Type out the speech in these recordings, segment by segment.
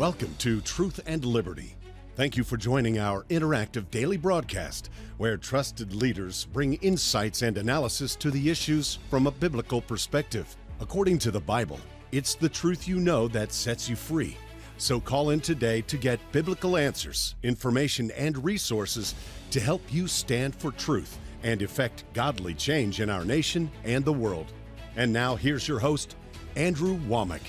Welcome to Truth and Liberty. Thank you for joining our interactive daily broadcast where trusted leaders bring insights and analysis to the issues from a biblical perspective. According to the Bible, it's the truth you know that sets you free. So call in today to get biblical answers, information, and resources to help you stand for truth and effect godly change in our nation and the world. And now here's your host, Andrew Wommack.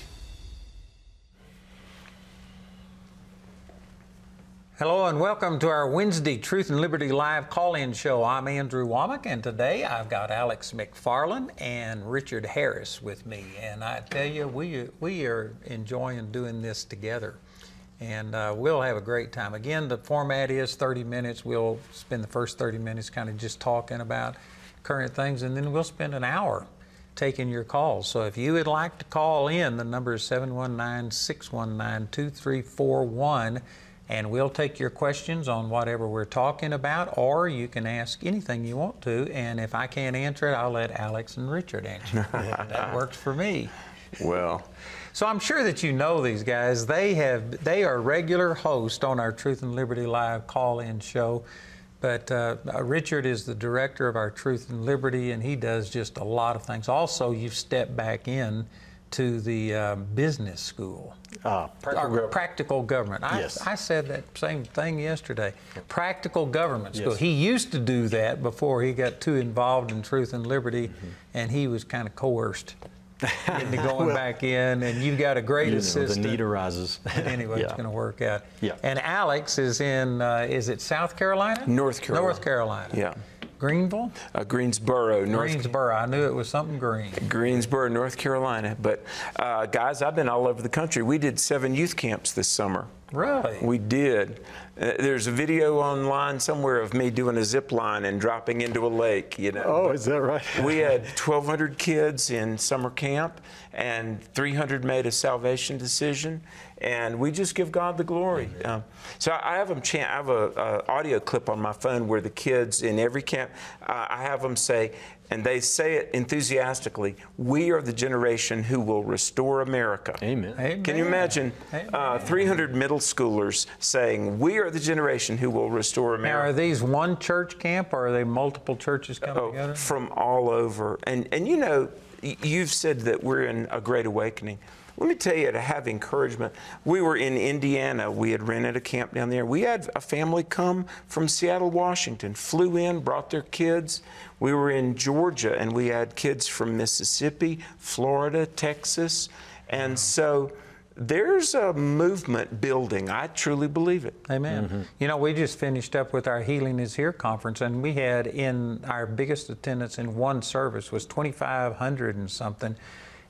Hello and welcome to our Wednesday Truth and Liberty Live call-in show. I'm Andrew Wommack and today I've got Alex McFarland and Richard Harris with me. And I tell you, we, we are enjoying doing this together. And uh, we'll have a great time. Again, the format is 30 minutes. We'll spend the first 30 minutes kind of just talking about current things and then we'll spend an hour taking your calls. So if you would like to call in, the number is 719 619 2341 and we'll take your questions on whatever we're talking about, or you can ask anything you want to. And if I can't answer it, I'll let Alex and Richard answer. that works for me. Well, so I'm sure that you know these guys. They have they are regular hosts on our Truth and Liberty Live call-in show. But uh, Richard is the director of our Truth and Liberty, and he does just a lot of things. Also, you've stepped back in to the uh, business school. Uh, practical, practical government. I, yes. I said that same thing yesterday. Practical government school. Yes. He used to do that before he got too involved in truth and liberty, mm-hmm. and he was kind of coerced into going well, back in. And you've got a great you know, assistant. The need arises. anyway, yeah. it's going to work out. Yeah. And Alex is in. Uh, is it South Carolina? North Carolina. North Carolina. Yeah. Greenville? Uh, Greensboro, North Greensboro. I knew it was something green. Greensboro, North Carolina. But uh, guys, I've been all over the country. We did seven youth camps this summer. Really? We did. Uh, there's a video online somewhere of me doing a zip line and dropping into a lake. You know. Oh, is that right? we had 1,200 kids in summer camp, and 300 made a salvation decision, and we just give God the glory. Um, so I have them. I have a, a, audio clip on my phone where the kids in every camp, uh, I have them say, and they say it enthusiastically, we are the generation who will restore America. Amen. Amen. Can you imagine uh, 300 middle schoolers saying, we are the generation who will restore America? Now, are these one church camp or are they multiple churches coming oh, together? From all over. And, and you know, you've said that we're in a great awakening. Let me tell you to have encouragement. We were in Indiana. We had rented a camp down there. We had a family come from Seattle, Washington, flew in, brought their kids. We were in Georgia and we had kids from Mississippi, Florida, Texas. And so there's a movement building. I truly believe it. Amen. Mm-hmm. You know, we just finished up with our Healing is Here conference, and we had in our biggest attendance in one service was 2,500 and something.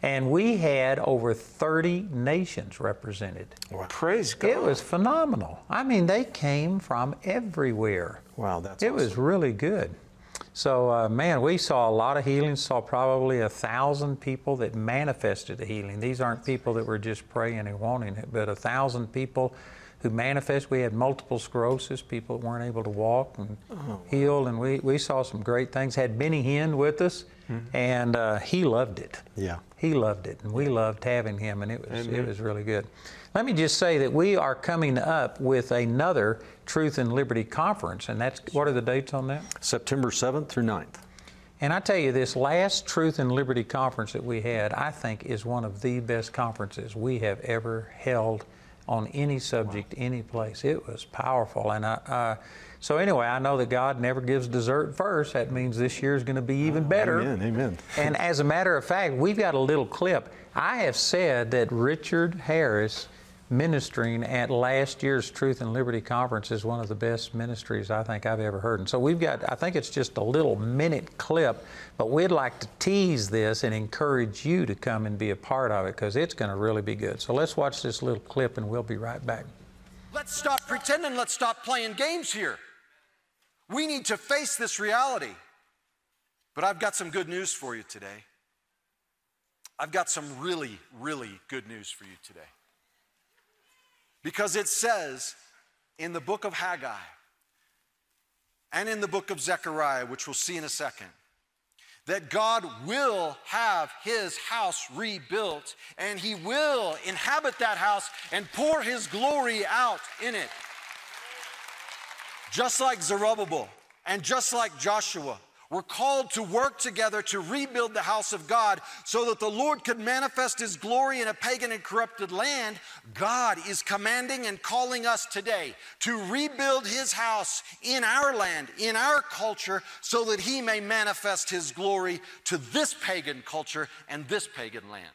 And we had over 30 nations represented. Wow. Praise God. It was phenomenal. I mean, they came from everywhere. Wow, that's It awesome. was really good. So, uh, man, we saw a lot of healing, saw probably a thousand people that manifested the healing. These aren't people that were just praying and wanting it, but a thousand people who manifest. We had multiple sclerosis, people that weren't able to walk and oh, heal, and we, we saw some great things. Had Benny Hinn with us, mm-hmm. and uh, he loved it. Yeah. He loved it, and we loved having him, and it was, it was really good. Let me just say that we are coming up with another Truth and Liberty conference, and that's what are the dates on that? September 7th through 9th. And I tell you, this last Truth and Liberty conference that we had, I think, is one of the best conferences we have ever held on any subject, wow. any place. It was powerful. And I, uh, so anyway, I know that God never gives dessert first. That means this year is going to be even better. Amen. Amen. and as a matter of fact, we've got a little clip. I have said that Richard Harris ministering at last year's Truth and Liberty Conference is one of the best ministries I think I've ever heard. And so we've got, I think it's just a little minute clip, but we'd like to tease this and encourage you to come and be a part of it because it's going to really be good. So let's watch this little clip and we'll be right back. Let's stop pretending, let's stop playing games here. We need to face this reality. But I've got some good news for you today. I've got some really, really good news for you today. Because it says in the book of Haggai and in the book of Zechariah, which we'll see in a second, that God will have his house rebuilt and he will inhabit that house and pour his glory out in it. Just like Zerubbabel and just like Joshua, we're called to work together to rebuild the house of God so that the Lord could manifest His glory in a pagan and corrupted land. God is commanding and calling us today to rebuild His house in our land, in our culture, so that He may manifest His glory to this pagan culture and this pagan land.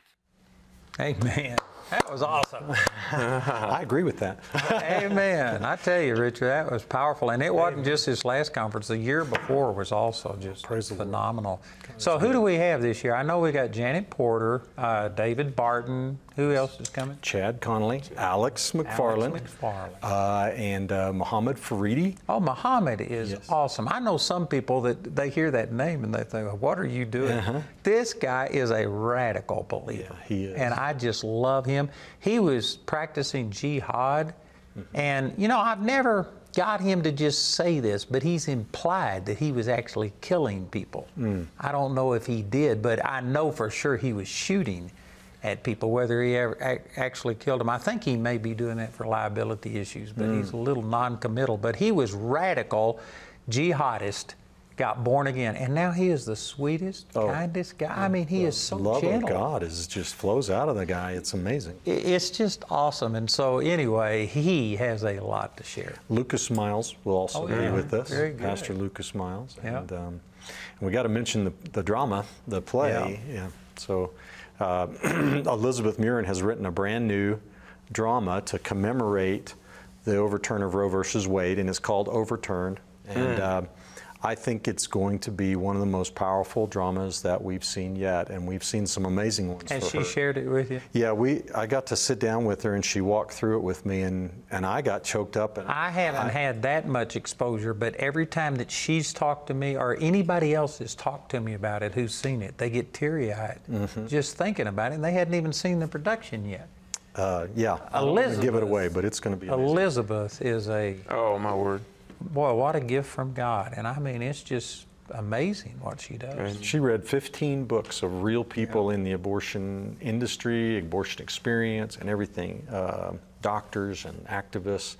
Amen. That was awesome. I agree with that. Amen. I tell you, Richard, that was powerful. And it wasn't just this last conference. The year before was also just Praise phenomenal. So, who do we have this year? I know we got Janet Porter, uh, David Barton. Who else is coming? Chad Connelly, Alex McFarland, McFarland. Uh, and uh, Mohammed Faridi. Oh, Muhammad is Yes. awesome. I know some people that they hear that name and they think, "What are you doing?" Uh-huh. This guy is a radical believer. Yeah, he is. And I just love him. He was practicing jihad, Mm-hmm. and you know, I've never got him to just say this, but he's implied that he was actually killing people. Mm. I don't know if he did, but I know for sure he was shooting at people, whether he ever ac- actually killed them. I think he may be doing that for liability issues, but Mm. he's a little non-committal. But he was radical, jihadist, got born again, and now he is the sweetest, Oh. kindest guy. I mean, he is so Love gentle. of God is just flows out of the guy. It's amazing. It's just awesome. And so, anyway, he has a lot to share. Lucas Miles will also Oh, be yeah. with us. Very good. Pastor Lucas Miles. Yeah. And, um, and we got to mention the, the drama, the play. Yeah. So uh, Elizabeth Murin has written a brand new drama to commemorate the overturn of Roe versus Wade, and it's called Overturned. And uh, I think it's going to be one of the most powerful dramas that we've seen yet, and we've seen some amazing ones. And for she her. shared it with you. Yeah, we. I got to sit down with her, and she walked through it with me, and, and I got choked up. And I haven't had that much exposure, but every time that she's talked to me or anybody else has talked to me about it who's seen it, they get teary eyed Mm-hmm. just thinking about it. And they hadn't even seen the production yet. Uh, yeah, I don't wanna give it away, but it's going to be amazing. Elizabeth is a, Oh, my word. Boy, what a gift from God. And I mean, it's just amazing what she does. And She read 15 books of real people in the abortion industry, abortion experience, and everything, uh, doctors and activists.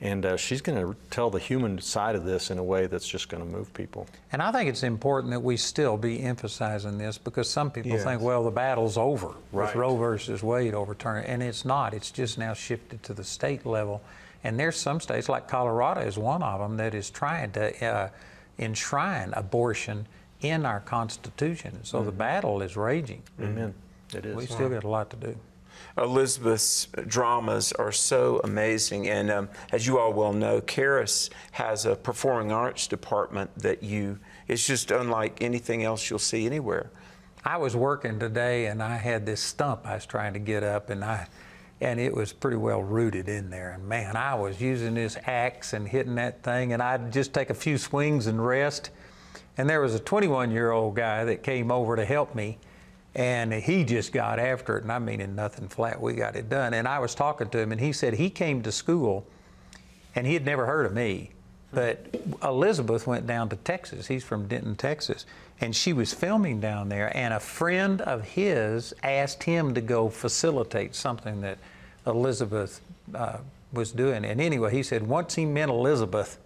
And uh, she's going to tell the human side of this in a way that's just going to move people. And I think it's important that we still be emphasizing this because some people Yes. think, well, the battle's over with Roe versus Wade overturned. And it's not. It's just now shifted to the state level. And there's some states, like Colorado is one of them, that is trying to uh, enshrine abortion in our Constitution. So the battle is raging. Amen. It is. We still got a lot to do. Elizabeth's dramas are so amazing. And um, as you all well know, Charis has a performing arts department that you, it's just unlike anything else you'll see anywhere. I was working today and I had this stump I was trying to get up and I and it was pretty well rooted in there and man I was using this axe and hitting that thing and I'd just take a few swings and rest and there was a 21 year old guy that came over to help me and he just got after it and I mean in nothing flat we got it done and I was talking to him and he said he came to school and he had never heard of me. But Elizabeth went down to Texas. He's from Denton, Texas. And she was filming down there, and a friend of his asked him to go facilitate something that Elizabeth uh, was doing. And anyway, he said once he met Elizabeth,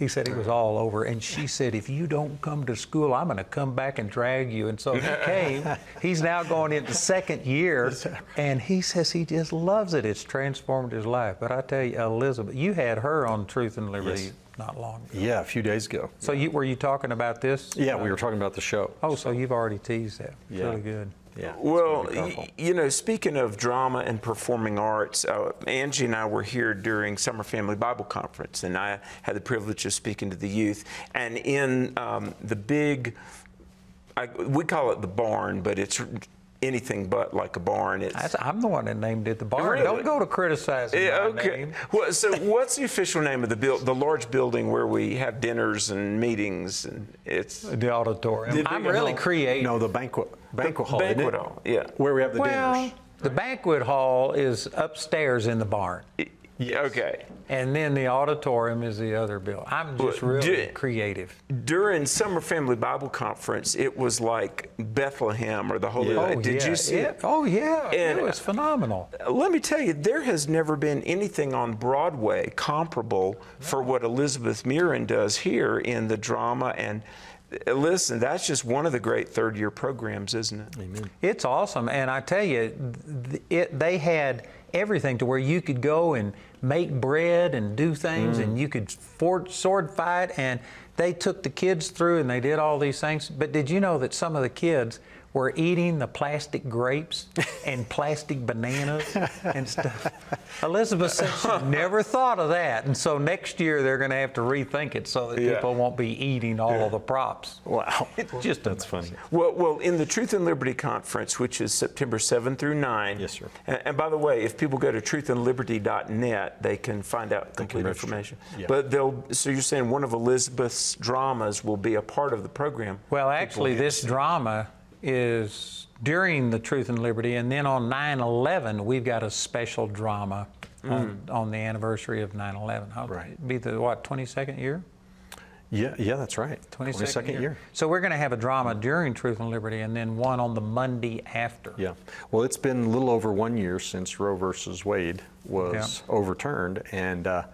he said it was all over. And she said, if you don't come to school, I'm going to come back and drag you. And so he came. He's now going into second year. And he says he just loves it. It's transformed his life. But I tell you, Elizabeth, you had her on Truth and Liberty Yes. not long ago. Yeah, a few days ago. So you, were you talking about this? Yeah, we were talking about the show. Oh, so you've already teased that. Yeah. Really good. Yeah. Well, gonna be powerful. y- you know, speaking of drama and performing arts, uh, Angie and I were here during Summer Family Bible Conference, and I had the privilege of speaking to the youth. And in um, the big, I, we call it the barn, but it's anything but like a barn. It's I'm the one that named it the barn. Really? Don't go to criticizing Yeah, my okay. name. Well, so what's the official name of the build, the large building where we have dinners and meetings? And it's The auditorium. The I'm really no, creative. no, the banquet banquet hall. isn't banquet it? hall, yeah. Where we have the well, dinners. the banquet hall is upstairs in the barn. Yeah, okay. And then the auditorium is the other building. I'm just Well, really do- creative. During Summer Family Bible Conference, it was like Bethlehem or the Holy Yeah. Land. Oh, Did yeah, you see yeah. it? Oh, yeah. And- it was phenomenal. Let me tell you, there has never been anything on Broadway comparable for what Elizabeth Mirren does here in the drama. And uh, listen, that's just one of the great third year programs, isn't it? Amen. It's awesome, and I tell you, it, they had everything to where you could go and make bread and do things, and mm. you could sword fight, and they took the kids through and they did all these things. But did you know that some of the kids were eating the plastic grapes and plastic bananas and stuff? Elizabeth said she never thought of that, and so next year they're going to have to rethink it so that Yeah. people won't be eating all of the props. Wow. It's just That's funny. Well, well, in the Truth and Liberty Conference, which is September 7 through 9. Yes, sir. And, and by the way, if people go to truthandliberty.net, they can find out complete information. Yeah. But they'll, so you're saying one of Elizabeth's dramas will be a part of the program? Well, actually, this drama is during the Truth and Liberty, and then on 9 11, we've got a special drama on, on the anniversary of 9 11. Right. Be the, what, 22nd year? Yeah, yeah, that's right. 22nd, year. So we're going to have a drama during Truth and Liberty and then one on the Monday after. Yeah. Well, it's been a little over one year since Roe versus Wade was overturned, and uh,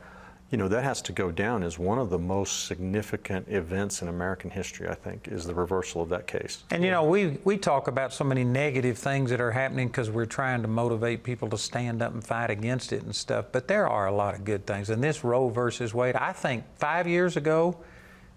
you know that has to go down as one of the most significant events in American history. I think is the reversal of that case. And you know, we, we talk about so many negative things that are happening because we're trying to motivate people to stand up and fight against it and stuff. But there are a lot of good things. And this Roe versus Wade, I think five years ago,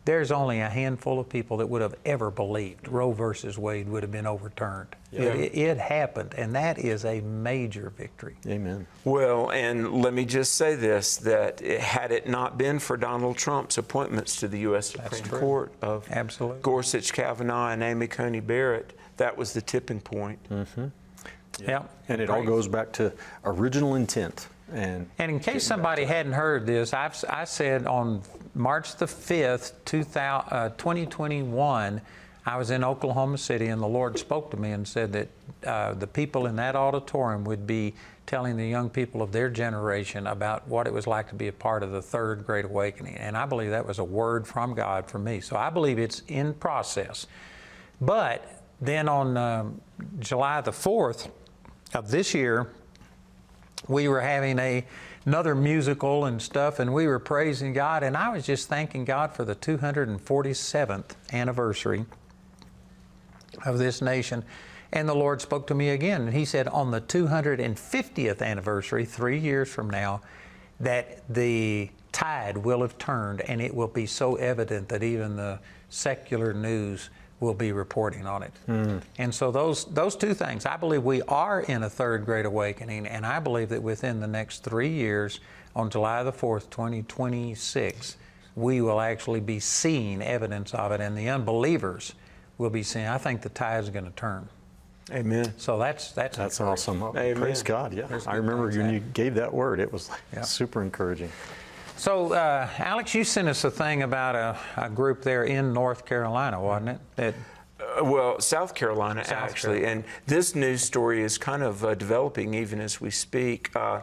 there's only a handful of people that would have ever believed Roe versus Wade would have been overturned. It, it happened, and that is a major victory. Amen. Well, and let me just say this that it- had it not been for Donald Trump's appointments to the U.S. Supreme true. Court of Absolutely. Gorsuch, Kavanaugh, and Amy Coney Barrett, that was the tipping point. Mm-hmm. Yeah. And it all goes back to original intent. And And in case somebody hadn't heard this, I've, I said on March the 5th, 2000, uh, 2021, I was in Oklahoma City and the Lord spoke to me and said that uh, the people in that auditorium would be telling the young people of their generation about what it was like to be a part of the third Great Awakening. And I believe that was a word from God for me. So I believe it's in process. But then on um, July the 4th of this year, we were having a another musical and stuff and we were praising God and I was just thanking God for the 247th anniversary of this nation. And the Lord spoke to me again and he said on the 250th anniversary 3 years from now that the tide will have turned and it will be so evident that even the secular news will be reporting on it. Hmm. And so those those two things, I believe we are in a third great awakening, and I believe that within the next three years, on July the fourth, 2026, we will actually be seeing evidence of it, and the unbelievers will be seeing. I think the tide is going to turn. Amen. So that's that's that's encouraging. awesome. Amen. Praise God. Yeah. There's I remember things when you gave that word, it was like Yeah. super encouraging. So, uh, Alex, you sent us a thing about a, a group there in North Carolina, wasn't it? That Uh, well, South Carolina, South actually. Carolina. And this news story is kind of uh, developing even as we speak. Uh,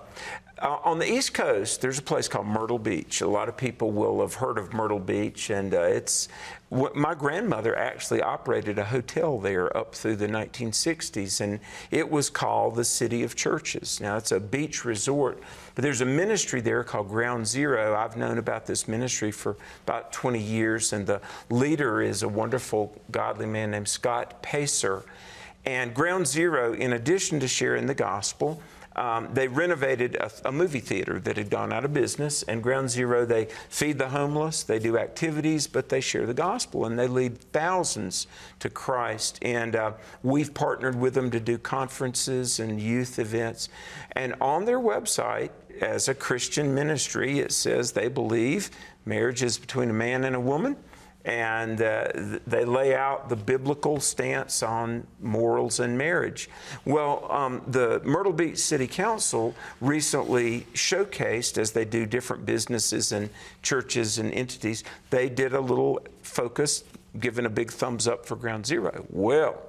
uh, on the East Coast, there's a place called Myrtle Beach. A lot of people will have heard of Myrtle Beach, and uh, it's my grandmother actually operated a hotel there up through the 1960s, and it was called the City of Churches. Now, it's a beach resort, but there's a ministry there called Ground Zero. I've known about this ministry for about 20 years, and the leader is a wonderful, godly man named Scott Pacer. And Ground Zero, in addition to sharing the gospel, um, they renovated a, a movie theater that had gone out of business. And Ground Zero, they feed the homeless, they do activities, but they share the gospel and they lead thousands to Christ. And uh, we've partnered with them to do conferences and youth events. And on their website, as a Christian ministry, it says they believe marriage is between a man and a woman and uh, th- they lay out the biblical stance on morals and marriage. Well, um, the Myrtle Beach City Council recently showcased, as they do different businesses and churches and entities, they did a little focus, giving a big thumbs up for Ground Zero. Well,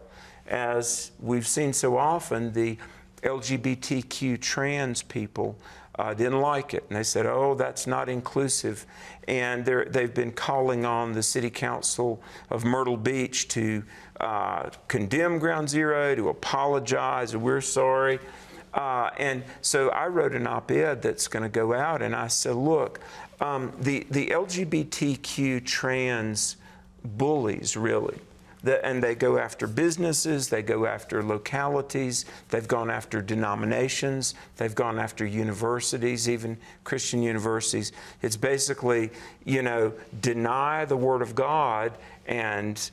as we've seen so often, the LGBTQ trans people uh, didn't like it. And they said, oh, that's not inclusive. And they've been calling on the City Council of Myrtle Beach to uh, condemn Ground Zero, to apologize, we're sorry. Uh, and so I wrote an op ed that's going to go out, and I said, look, um, the, the LGBTQ trans bullies, really, the, and they go after businesses, they go after localities, they've gone after denominations, they've gone after universities, even Christian universities. It's basically, you know, deny the Word of God and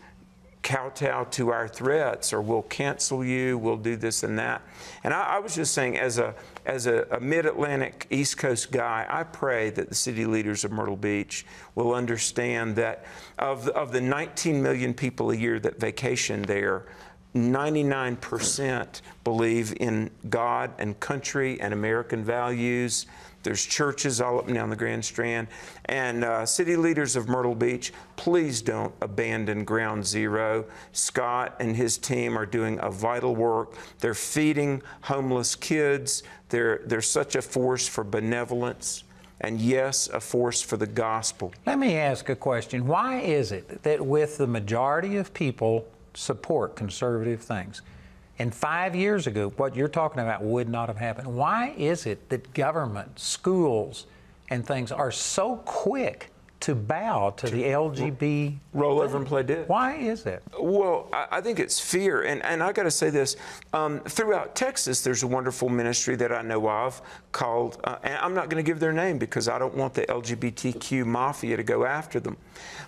kowtow to our threats or we'll cancel you, we'll do this and that. And I, I was just saying, as a as a, a mid Atlantic East Coast guy, I pray that the city leaders of Myrtle Beach will understand that of, of the 19 million people a year that vacation there, 99% believe in God and country and American values there's churches all up and down the Grand Strand. And uh, city leaders of Myrtle Beach, please don't abandon Ground Zero. Scott and his team are doing a vital work. They're feeding homeless kids. They're, they're such a force for benevolence and yes, a force for the gospel. Let me ask a question. Why is it that with the majority of people support conservative things, and five years ago, what you're talking about would not have happened. Why is it that government, schools, and things are so quick to bow to the LGB. Roll over and play dead. Why is it? Well, I, think it's fear. And, and I got to say this um, throughout Texas, there's a wonderful ministry that I know of called, uh, and I'm not going to give their name because I don't want the LGBTQ mafia to go after them.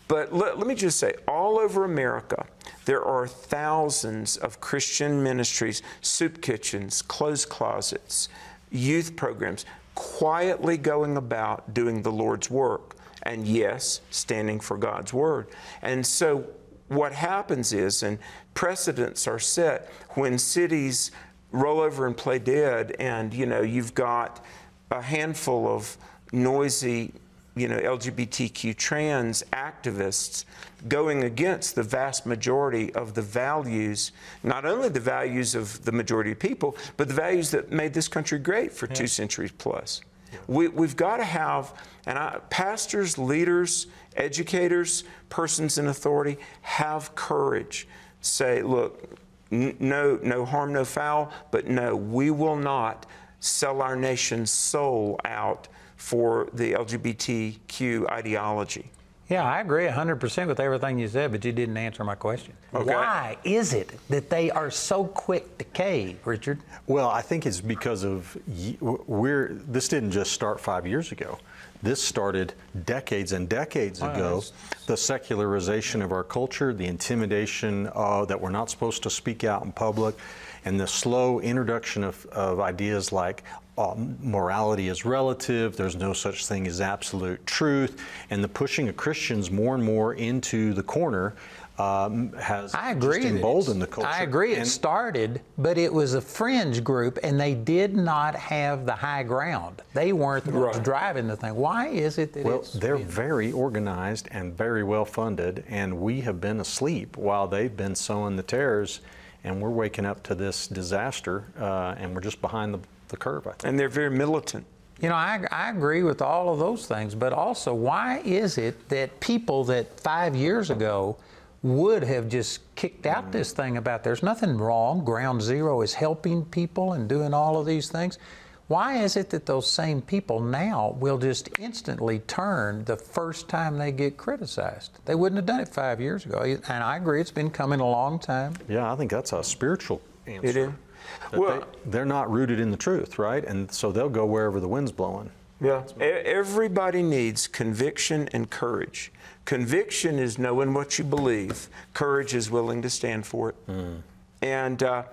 But let, let me just say, all over America, there are thousands of Christian ministries, soup kitchens, clothes closets, youth programs, quietly going about doing the Lord's work and yes, standing for God's word. And so what happens is, and precedents are set when cities roll over and play dead, and you know, you've got a handful of noisy you know, LGBTQ trans activists going against the vast majority of the values, not only the values of the majority of people, but the values that made this country great for yeah. two centuries plus. We, have got to have, and I, pastors, leaders, educators, persons in authority have courage. Say, look, n- no, no harm, no foul, but no, we will not sell our nation's soul out for the LGBTQ ideology. Yeah, I agree 100% with everything you said, but you didn't answer my question. Okay. Why is it that they are so quick to cave, Richard? Well, I think it's because of we're this didn't just start 5 years ago. This started decades and decades ago. The secularization of our culture, the intimidation uh, that we're not supposed to speak out in public, and the slow introduction of, of ideas like uh, morality is relative, there's no such thing as absolute truth, and the pushing of Christians more and more into the corner um, has I agree just emboldened the culture. I agree it started, but it was a fringe group, and they did not have the high ground. They weren't the ones right. driving the thing. Why is it that well, they're very organized and very well funded, and we have been asleep while they've been sowing the tares, and we're waking up to this disaster, uh, and we're just behind the the curve. And they're very militant. You know, I, I agree with all of those things, but also, why is it that people that five years ago would have just kicked out mm. this thing about there's nothing wrong, ground zero is helping people and doing all of these things? Why is it that those same people now will just instantly turn the first time they get criticized? They wouldn't have done it five years ago. And I agree, it's been coming a long time. Yeah, I think that's a spiritual answer. It is well, they, are not rooted in the truth, right? And so they'll go wherever the wind's blowing. Yeah. Everybody needs conviction and courage. Conviction is knowing what you believe. Courage is willing to stand for it. Mm. And uh,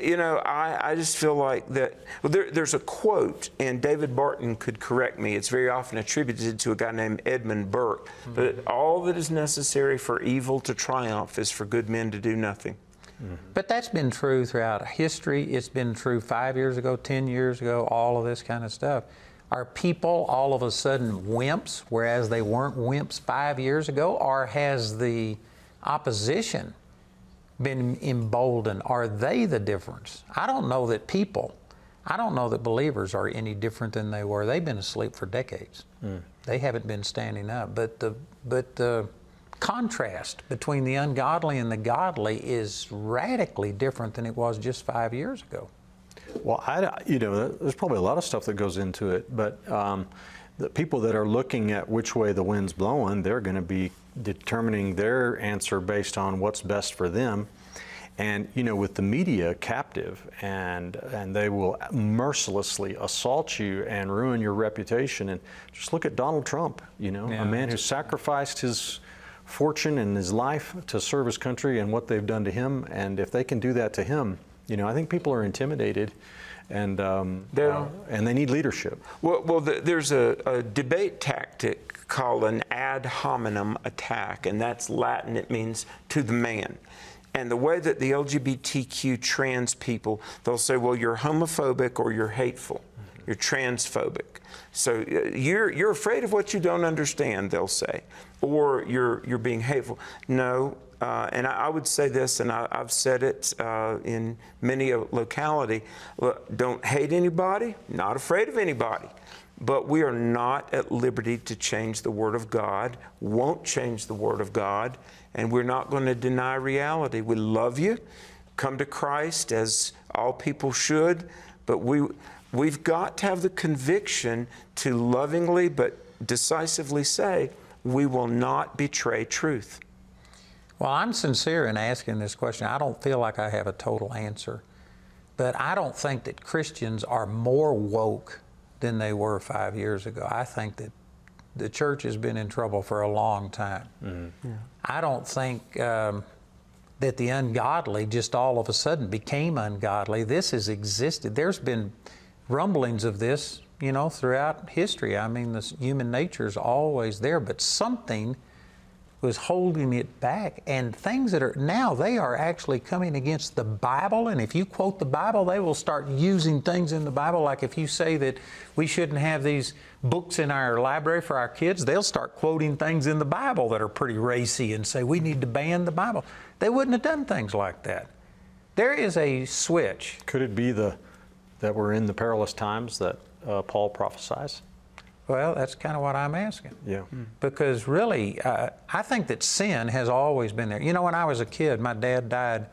you know, I, I, just feel like that. Well, there, there's a quote, and David Barton could correct me. It's very often attributed to a guy named Edmund Burke. Mm-hmm. But all that is necessary for evil to triumph is for good men to do nothing. Mm-hmm. But that's been true throughout history. It's been true five years ago, 10 years ago, all of this kind of stuff. Are people all of a sudden wimps, whereas they weren't wimps five years ago? Or has the opposition been emboldened? Are they the difference? I don't know that people I don't know that believers are any different than they were. They've been asleep for decades. Mm. They haven't been standing up. But the but the contrast between the ungodly and the godly is radically different than it was just five years ago. Well, I, you know, there's probably a lot of stuff that goes into it, but um, the people that are looking at which way the wind's blowing, they're going to be determining their answer based on what's best for them. And you know, with the media captive, and and they will mercilessly assault you and ruin your reputation. And just look at Donald Trump. You know, yeah, a man who sacrificed his fortune and his life to serve his country, and what they've done to him. And if they can do that to him, you know, I think people are intimidated and um, uh, and they need leadership. Well, well the, there's a, a, debate tactic called an ad hominem attack, and that's Latin. It means to the man. And the way that the LGBTQ trans people, they'll say, well, you're homophobic or you're hateful, you're transphobic. So uh, you're, you're afraid of what you don't understand, they'll say, or you're, you're being hateful. No, uh, and I, I, would say this, and I, have said it uh, in many a locality look, don't hate anybody, not afraid of anybody. But we are not at liberty to change the Word of God, won't change the Word of God, and we're not going to deny reality. We love you. Come to Christ as all people should, but we, we've got to have the conviction to lovingly but decisively say, we will not betray truth. Well, I'm sincere in asking this question. I don't feel like I have a total answer. But I don't think that Christians are more woke than they were five years ago. I think that the church has been in trouble for a long time. Mm-hmm. Yeah. I don't think um, that the ungodly just all of a sudden became ungodly. This has existed. There's been rumblings of this, you know, throughout history. I mean, this human nature is always there, but something was holding it back. And things that are now, they are actually coming against the Bible. And if you quote the Bible, they will start using things in the Bible. Like if you say that we shouldn't have these books in our library for our kids, they'll start quoting things in the Bible that are pretty racy and say we need to ban the Bible. They wouldn't have done things like that. There is a switch. Could it be the that we're in the perilous times that uh, Paul prophesies? Well, that's kind of what I'm asking. Yeah. Hmm. Because really, uh, I think that sin has always been there. You know, when I was a kid, my dad died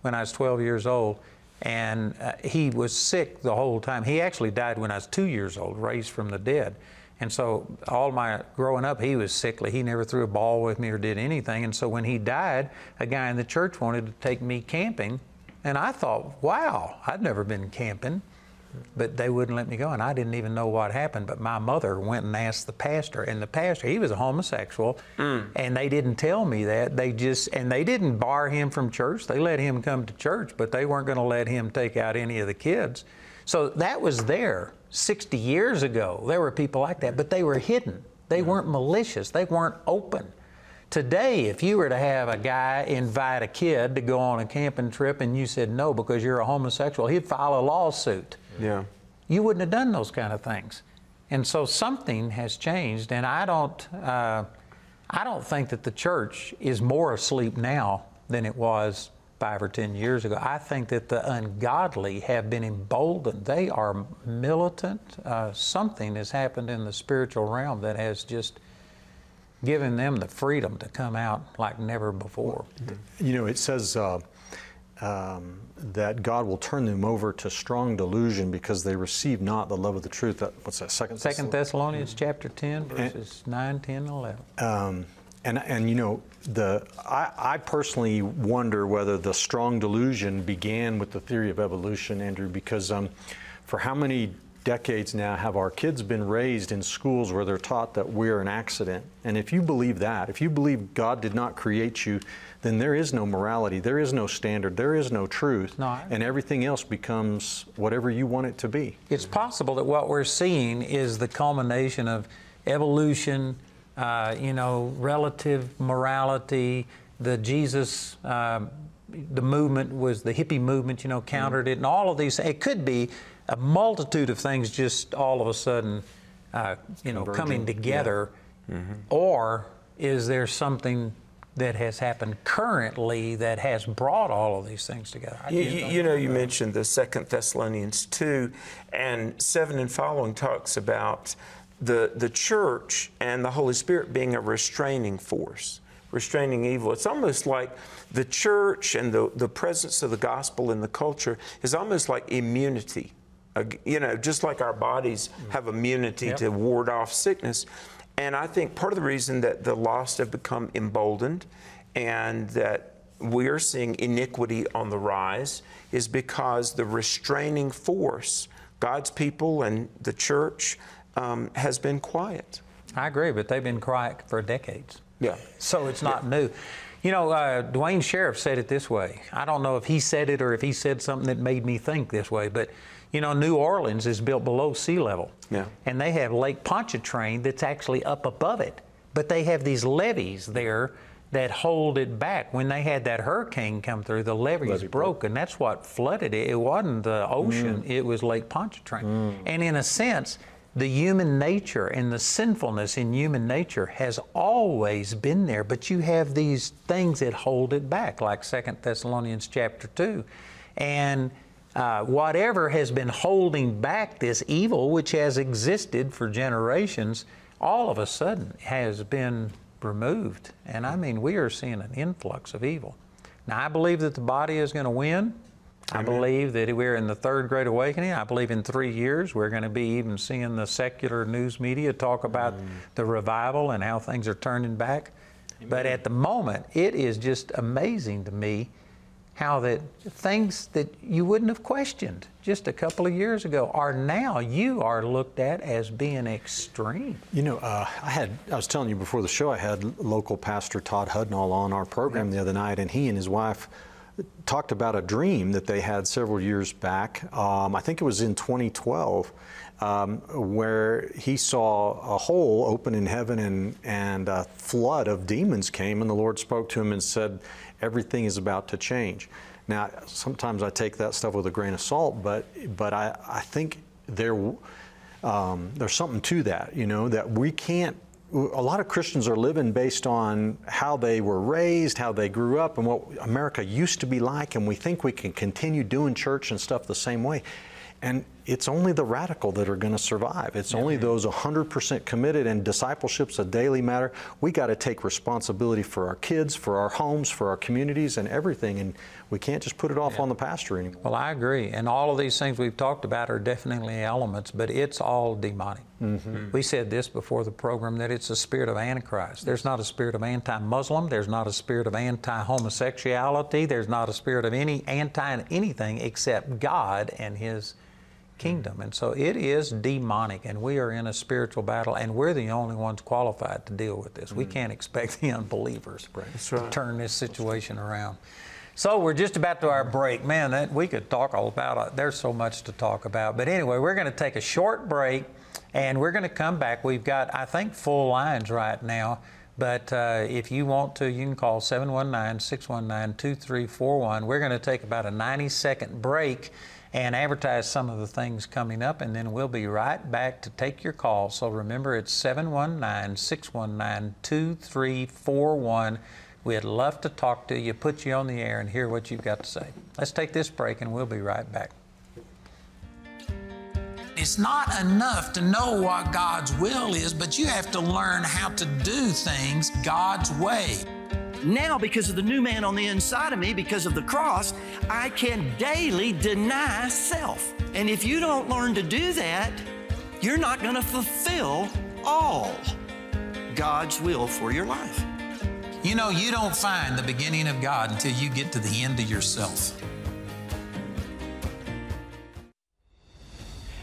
when I was 12 years old, and uh, he was sick the whole time. He actually died when I was two years old, raised from the dead. And so, all my growing up, he was sickly. He never threw a ball with me or did anything. And so, when he died, a guy in the church wanted to take me camping. And I thought, wow, I'd never been camping but they wouldn't let me go, and I didn't even know what happened. But my mother went and asked the pastor, and the pastor, he was a homosexual, mm. and they didn't tell me that. They just, and they didn't bar him from church. They let him come to church, but they weren't going to let him take out any of the kids. So that was there 60 years ago. There were people like that, but they were hidden. They weren't malicious. They weren't open. Today, if you were to have a guy invite a kid to go on a camping trip and you said no because you're a homosexual, he'd file a lawsuit. Yeah. You wouldn't have done those kind of things. And so something has changed, and I don't, uh, I don't think that the church is more asleep now than it was five or ten years ago. I think that the ungodly have been emboldened. They are militant. Uh, something has happened in the spiritual realm that has just given them the freedom to come out like never before. You know, it says. Uh, um, that God will turn them over to strong delusion because they receive not the love of the truth. That, what's that? Second, Second Thessalonians mm-hmm. chapter 10, verses and, 9, 10, and 11. Um, and, and you know, the, I, I, personally wonder whether the strong delusion began with the theory of evolution, Andrew, because um, for how many decades now have our kids been raised in schools where they're taught that we're an accident? And if you believe that, if you believe God did not create you, then there is no morality, there is no standard, there is no truth, no, and everything else becomes whatever you want it to be. It's possible that what we're seeing is the culmination of evolution, uh, you know, relative morality, the Jesus. Uh, the movement was the hippie movement, you know, countered mm-hmm. it, and all of these. It could be a multitude of things just all of a sudden, uh, you know, coming together, yeah. mm-hmm. or is there something that has happened currently that has brought all of these things together. You, you, you, know, you mentioned the Second Thessalonians 2, and 7 and following talks about the, the church and the Holy Spirit being a restraining force, restraining evil. It's almost like the church and the, the presence of the gospel in the culture is almost like immunity. You know, just like our bodies have immunity yep. to ward off sickness. And I think part of the reason that the lost have become emboldened and that we are seeing iniquity on the rise is because the restraining force, God's people and the church, um, has been quiet. I agree, but they've been quiet for decades. Yeah. So it's not yeah. new. You know, uh, Duane Sheriff said it this way. I don't know if he said it or if he said something that made me think this way, but you know, New Orleans is built below sea level. Yeah. And they have Lake Pontchartrain that's actually up above it. But they have these levees there that hold it back. When they had that hurricane come through, the levees Levee broke, and that's what flooded it. It wasn't the ocean, mm. it was Lake Pontchartrain. Mm. And in a sense, the human nature and the sinfulness in human nature has always been there, but you have these things that hold it back, like Second Thessalonians chapter 2. And uh, whatever has been holding back this evil, which has existed for generations, all of a sudden has been removed. And I mean, we are seeing an influx of evil. Now, I believe that the body is going to win. I believe that we're in the third great awakening. I believe in three years we're going to be even seeing the secular news media talk about mm. the revival and how things are turning back. Amen. But at the moment, it is just amazing to me how that things that you wouldn't have questioned just a couple of years ago are now you are looked at as being extreme. You know, uh, I had I was telling you before the show I had local pastor Todd Hudnall on our program the other night, and he and his wife talked about a dream that they had several years back. Um, I think it was in 2012. Um, where he saw a hole open in heaven and, and a flood of demons came, and the Lord spoke to him and said, everything is about to change. Now, sometimes I take that stuff with a grain of salt, but but I, I think there um, there's something to that, you know, that we can't. A lot of Christians are living based on how they were raised, how they grew up, and what America used to be like, and we think we can continue doing church and stuff the same way. And it's only the radical that are going to survive. It's yeah, only man. those 100% committed, and discipleship's a daily matter. We got to take responsibility for our kids, for our homes, for our communities, and everything. And we can't just put it off yeah. on the pastor anymore. Well, I agree. And all of these things we've talked about are definitely elements, but it's all demonic. Mm-hmm. We said this before the program that it's a spirit of Antichrist. There's not a spirit of anti Muslim, there's not a spirit of anti homosexuality, there's not a spirit of any anti anything except God and His kingdom. And so it is demonic, and we are in a spiritual battle, and we're the only ones qualified to deal with this. Mm. We can't expect the unbelievers right. to turn this situation around. So we're just about to our break. Man, that, we could talk all about it. There's so much to talk about. But anyway, we're going to take a short break, and we're going to come back. We've got, I think, full lines right now. But uh, if you want to, you can call 719 619 2341. We're going to take about a 90 second break and advertise some of the things coming up, and then we'll be right back to take your call. So remember, it's 719 619 2341. We'd love to talk to you, put you on the air, and hear what you've got to say. Let's take this break, and we'll be right back. It's not enough to know what God's will is, but you have to learn how to do things God's way. Now, because of the new man on the inside of me, because of the cross, I can daily deny self. And if you don't learn to do that, you're not going to fulfill all God's will for your life. You know, you don't find the beginning of God until you get to the end of yourself.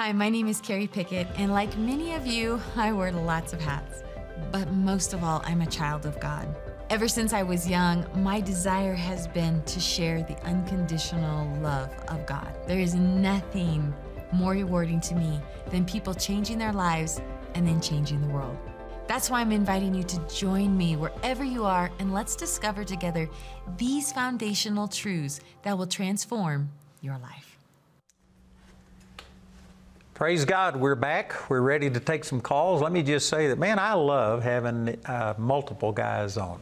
Hi, my name is Carrie Pickett, and like many of you, I wear lots of hats. But most of all, I'm a child of God. Ever since I was young, my desire has been to share the unconditional love of God. There is nothing more rewarding to me than people changing their lives and then changing the world. That's why I'm inviting you to join me wherever you are and let's discover together these foundational truths that will transform your life. Praise God, we're back. We're ready to take some calls. Let me just say that, man, I love having uh, multiple guys on.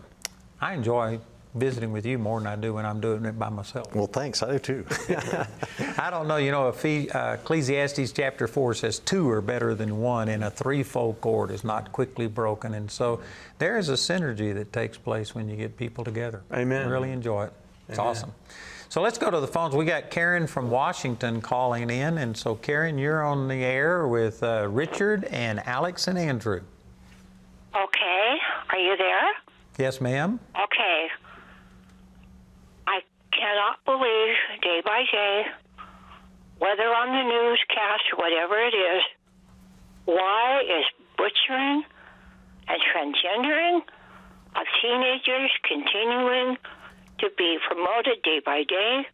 I enjoy visiting with you more than I do when I'm doing it by myself. Well, thanks. I do too. I don't know. You know, uh, Ecclesiastes chapter 4 says two are better than one, and a threefold cord is not quickly broken. And so there is a synergy that takes place when you get people together. Amen. I really enjoy it. It's Amen. awesome. So let's go to the phones. We got Karen from Washington calling in. And so, Karen, you're on the air with uh, Richard and Alex and Andrew. Okay. Are you there? Yes, ma'am. Okay. I cannot believe day by day, whether on the newscast or whatever it is, why is butchering and transgendering of teenagers continuing to be promoted day by day,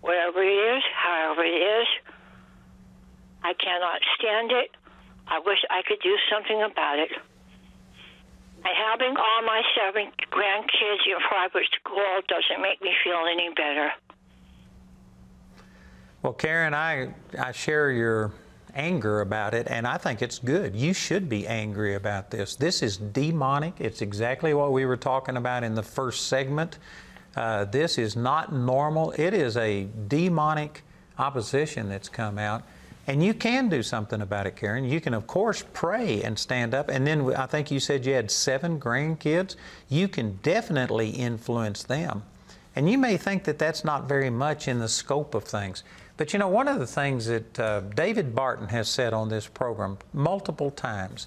wherever it is, however it is. I cannot stand it. I wish I could do something about it. And having all my seven grandkids in private school doesn't make me feel any better. Well, Karen, I, I share your anger about it, and I think it's good. You should be angry about this. This is demonic. It's exactly what we were talking about in the first segment. Uh, this is not normal. It is a demonic opposition that's come out. And you can do something about it, Karen. You can, of course, pray and stand up. And then I think you said you had seven grandkids. You can definitely influence them. And you may think that that's not very much in the scope of things. But you know, one of the things that uh, David Barton has said on this program multiple times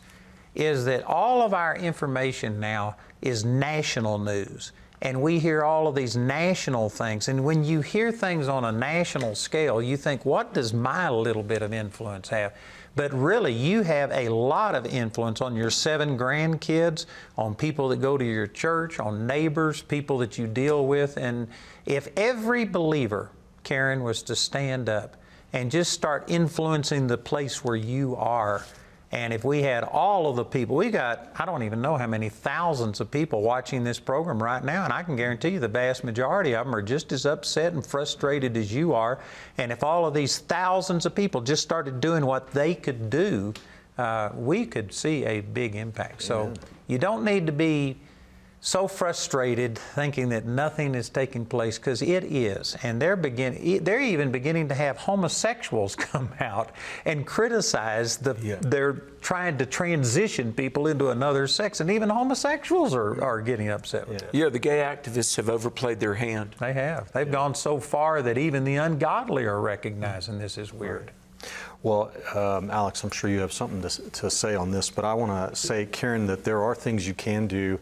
is that all of our information now is national news and we hear all of these national things. And when you hear things on a national scale, you think, what does my little bit of influence have? But really, you have a lot of influence on your seven grandkids, on people that go to your church, on neighbors, people that you deal with. And if every believer, Karen, was to stand up and just start influencing the place where you are, and if we had all of the people, we got, I don't even know how many thousands of people watching this program right now, and I can guarantee you the vast majority of them are just as upset and frustrated as you are. And if all of these thousands of people just started doing what they could do, uh, we could see a big impact. So you don't need to be so frustrated thinking that nothing is taking place because it is and they're begin they're even beginning to have homosexuals come out and criticize the yeah. they're trying to transition people into another sex and even homosexuals are, are getting upset yeah. yeah the gay activists have overplayed their hand they have they've yeah. gone so far that even the ungodly are recognizing this is weird well, um, Alex, I'm sure you have something to, to say on this, but I want to say, Karen, that there are things you can do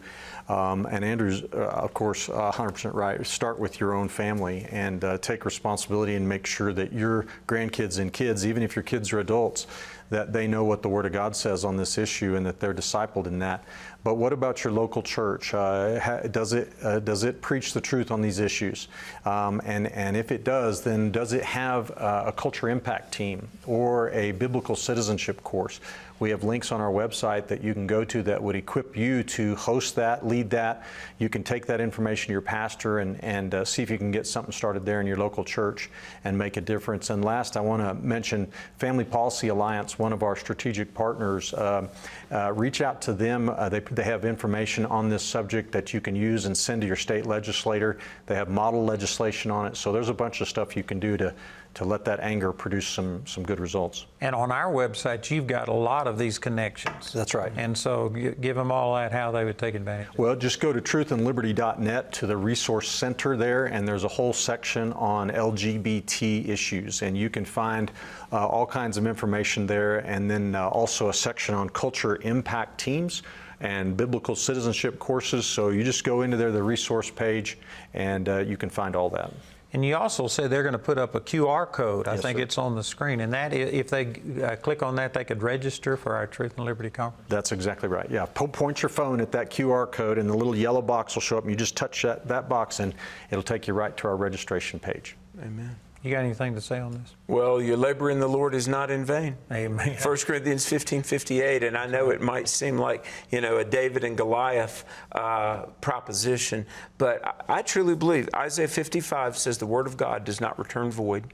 um, and Andrew's, uh, of course, uh, 100% right. Start with your own family and uh, take responsibility and make sure that your grandkids and kids, even if your kids are adults, that they know what the Word of God says on this issue and that they're discipled in that. But what about your local church? Uh, does it uh, does it preach the truth on these issues? Um, and and if it does, then does it have uh, a culture impact team or a biblical citizenship course? We have links on our website that you can go to that would equip you to host that, lead that. You can take that information to your pastor and, and uh, see if you can get something started there in your local church and make a difference. And last, I want to mention Family Policy Alliance, one of our strategic partners. Uh, uh, reach out to them. Uh, they, they have information on this subject that you can use and send to your state legislator. They have model legislation on it. So there's a bunch of stuff you can do to to let that anger produce some, some good results. And on our website, you've got a lot of these connections. That's right. And so give them all that, how they would take advantage. Well, just go to truthandliberty.net to the resource center there, and there's a whole section on LGBT issues, and you can find uh, all kinds of information there, and then uh, also a section on culture impact teams and biblical citizenship courses. So you just go into there, the resource page, and uh, you can find all that. And you also said they're going to put up a QR code. I Yes, think sir. it's on the screen. And that, if they uh, click on that, they could register for our Truth and Liberty Conference. That's exactly right. Yeah, po- point your phone at that QR code, and the little yellow box will show up. And you just touch that, that box, and it'll take you right to our registration page. Amen. You got anything to say on this? Well, your labor in the Lord is not in vain. Amen. 1 Corinthians 15 58, and I know it might seem like, you know, a David and Goliath uh, proposition, but I, I truly believe Isaiah 55 says the Word of God does not return void.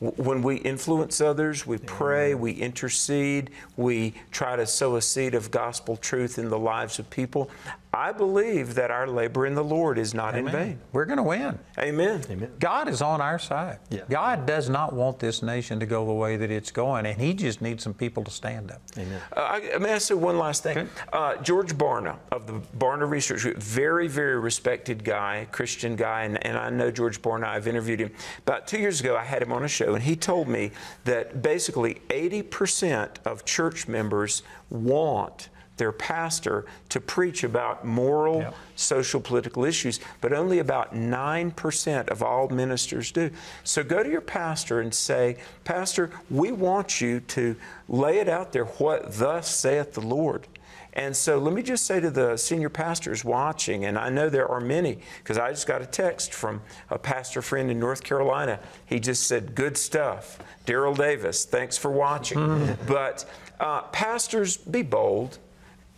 When we influence others, we pray, we intercede, we try to sow a seed of gospel truth in the lives of people. I believe that our labor in the Lord is not in vain. We're going to win. Amen. Amen. God is on our side. Yeah. God does not want this nation to go the way that it's going, and He just needs some people to stand up. Amen. Uh, I, may I say one last thing? Okay. Uh, George Barna of the Barna Research Group, very, very respected guy, Christian guy, and, and I know George Barna. I've interviewed him. About two years ago, I had him on a show, and he told me that basically 80% of church members want their pastor to preach about moral, Yep. social, political issues, but only about 9% of all ministers do. So go to your pastor and say, Pastor, we want you to lay it out there, what thus saith the Lord. And so let me just say to the senior pastors watching, and I know there are many, because I just got a text from a pastor friend in North Carolina. He just said, Good stuff. Daryl Davis, thanks for watching. But uh, pastors, be bold.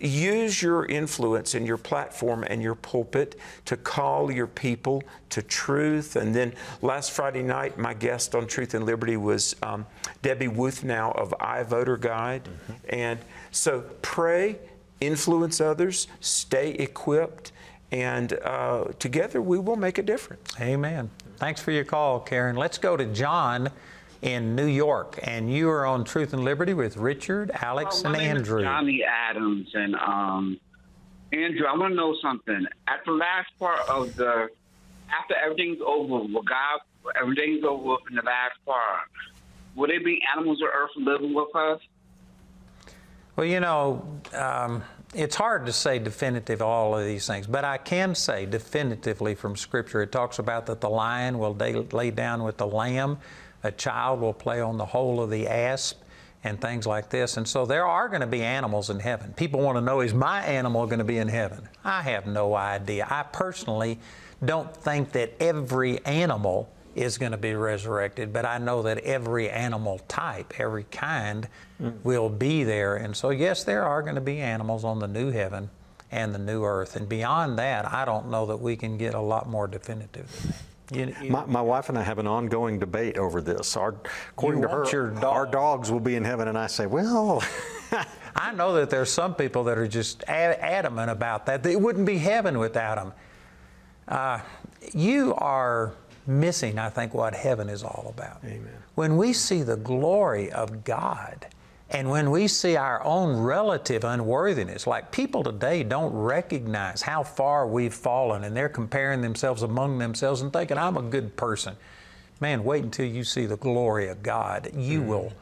Use your influence and your platform and your pulpit to call your people to truth. And then last Friday night, my guest on Truth and Liberty was um, Debbie Wuthnow of iVoter Guide. And so pray, influence others, stay equipped, and uh, together we will make a difference. Amen. Thanks for your call, Karen. Let's go to John in New York. And you are on Truth and Liberty with Richard, Alex, Well, and my name is Andrew. Johnny Adams, and um, Andrew, I want to know something. At the last part of the, after everything's over, will God, everything's over with in the last part, will there be animals on earth living with us? Well, you know, um, it's hard to say definitive all of these things, but I can say definitively from Scripture. It talks about that the lion will lay down with the lamb, a child will play on the hole of the asp, and things like this. And so there are going to be animals in heaven. People want to know, is my animal going to be in heaven? I have no idea. I personally don't think that every animal is going to be resurrected, but I know that every animal type, every kind, hmm. will be there. And so, yes, there are going to be animals on the new heaven and the new earth. And beyond that, I don't know that we can get a lot more definitive than that. You, you- My, my wife and I have an ongoing debate over this. Our, according to her, your our dogs will be in heaven, and I say, well, I know that there's some people that are just adamant about that. It wouldn't be heaven without them. Uh, you are missing, I think, what heaven is all about. Amen. When we see the glory of God, and when we see our own relative unworthiness, like people today don't recognize how far we've fallen, and they're comparing themselves among themselves and thinking, I'm a good person. Man, wait until you see the glory of God. You hmm. will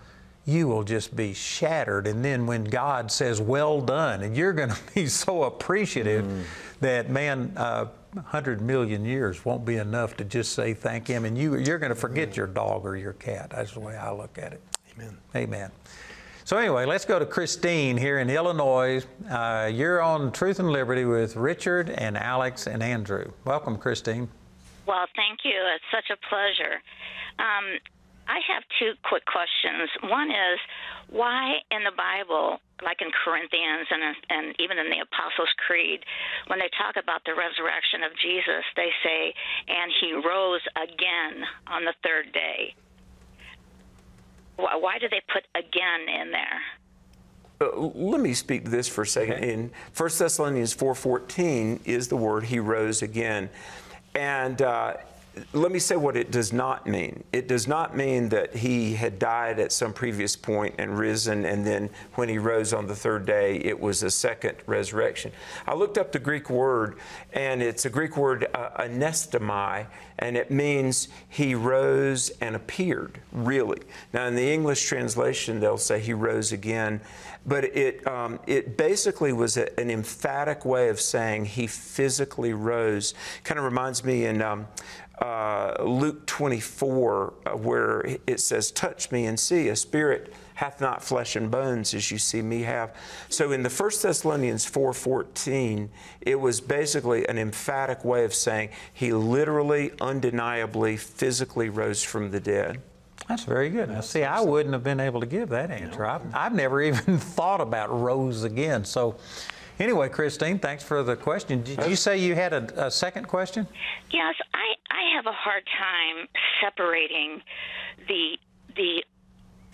you will just be shattered. And then when God says, Well done, and you're going to be so appreciative hmm. that, man, uh, 100 million years won't be enough to just say thank Him. And you, you're going to forget hmm. your dog or your cat. That's the way I look at it. Amen. Amen. So, anyway, let's go to Christine here in Illinois. Uh, you're on Truth and Liberty with Richard and Alex and Andrew. Welcome, Christine. Well, thank you. It's such a pleasure. Um, I have two quick questions. One is why in the Bible, like in Corinthians and, and even in the Apostles' Creed, when they talk about the resurrection of Jesus, they say, and he rose again on the third day. Why, why do they put again in there? Uh, let me speak to this for a second. In 1 Thessalonians 4.14 is the word he rose again. And uh, let me say what it does not mean. It does not mean that he had died at some previous point and risen, and then when he rose on the third day, it was a second resurrection. I looked up the Greek word, and it's a Greek word, uh, anestomai, and it means he rose and appeared, really. Now, in the English translation, they'll say he rose again, but it, um, it basically was a, an emphatic way of saying he physically rose. Kind of reminds me in um, uh, Luke 24, uh, where it says, Touch me and see, a spirit hath not flesh and bones as you see me have. So in the 1 Thessalonians 4:14, it was basically an emphatic way of saying he literally, undeniably, physically rose from the dead. That's very good. Now, see, I wouldn't have been able to give that answer. I've, I've never even thought about rose again. So, anyway, Christine, thanks for the question. Did you say you had a, a second question? Yes, I, I have a hard time separating the the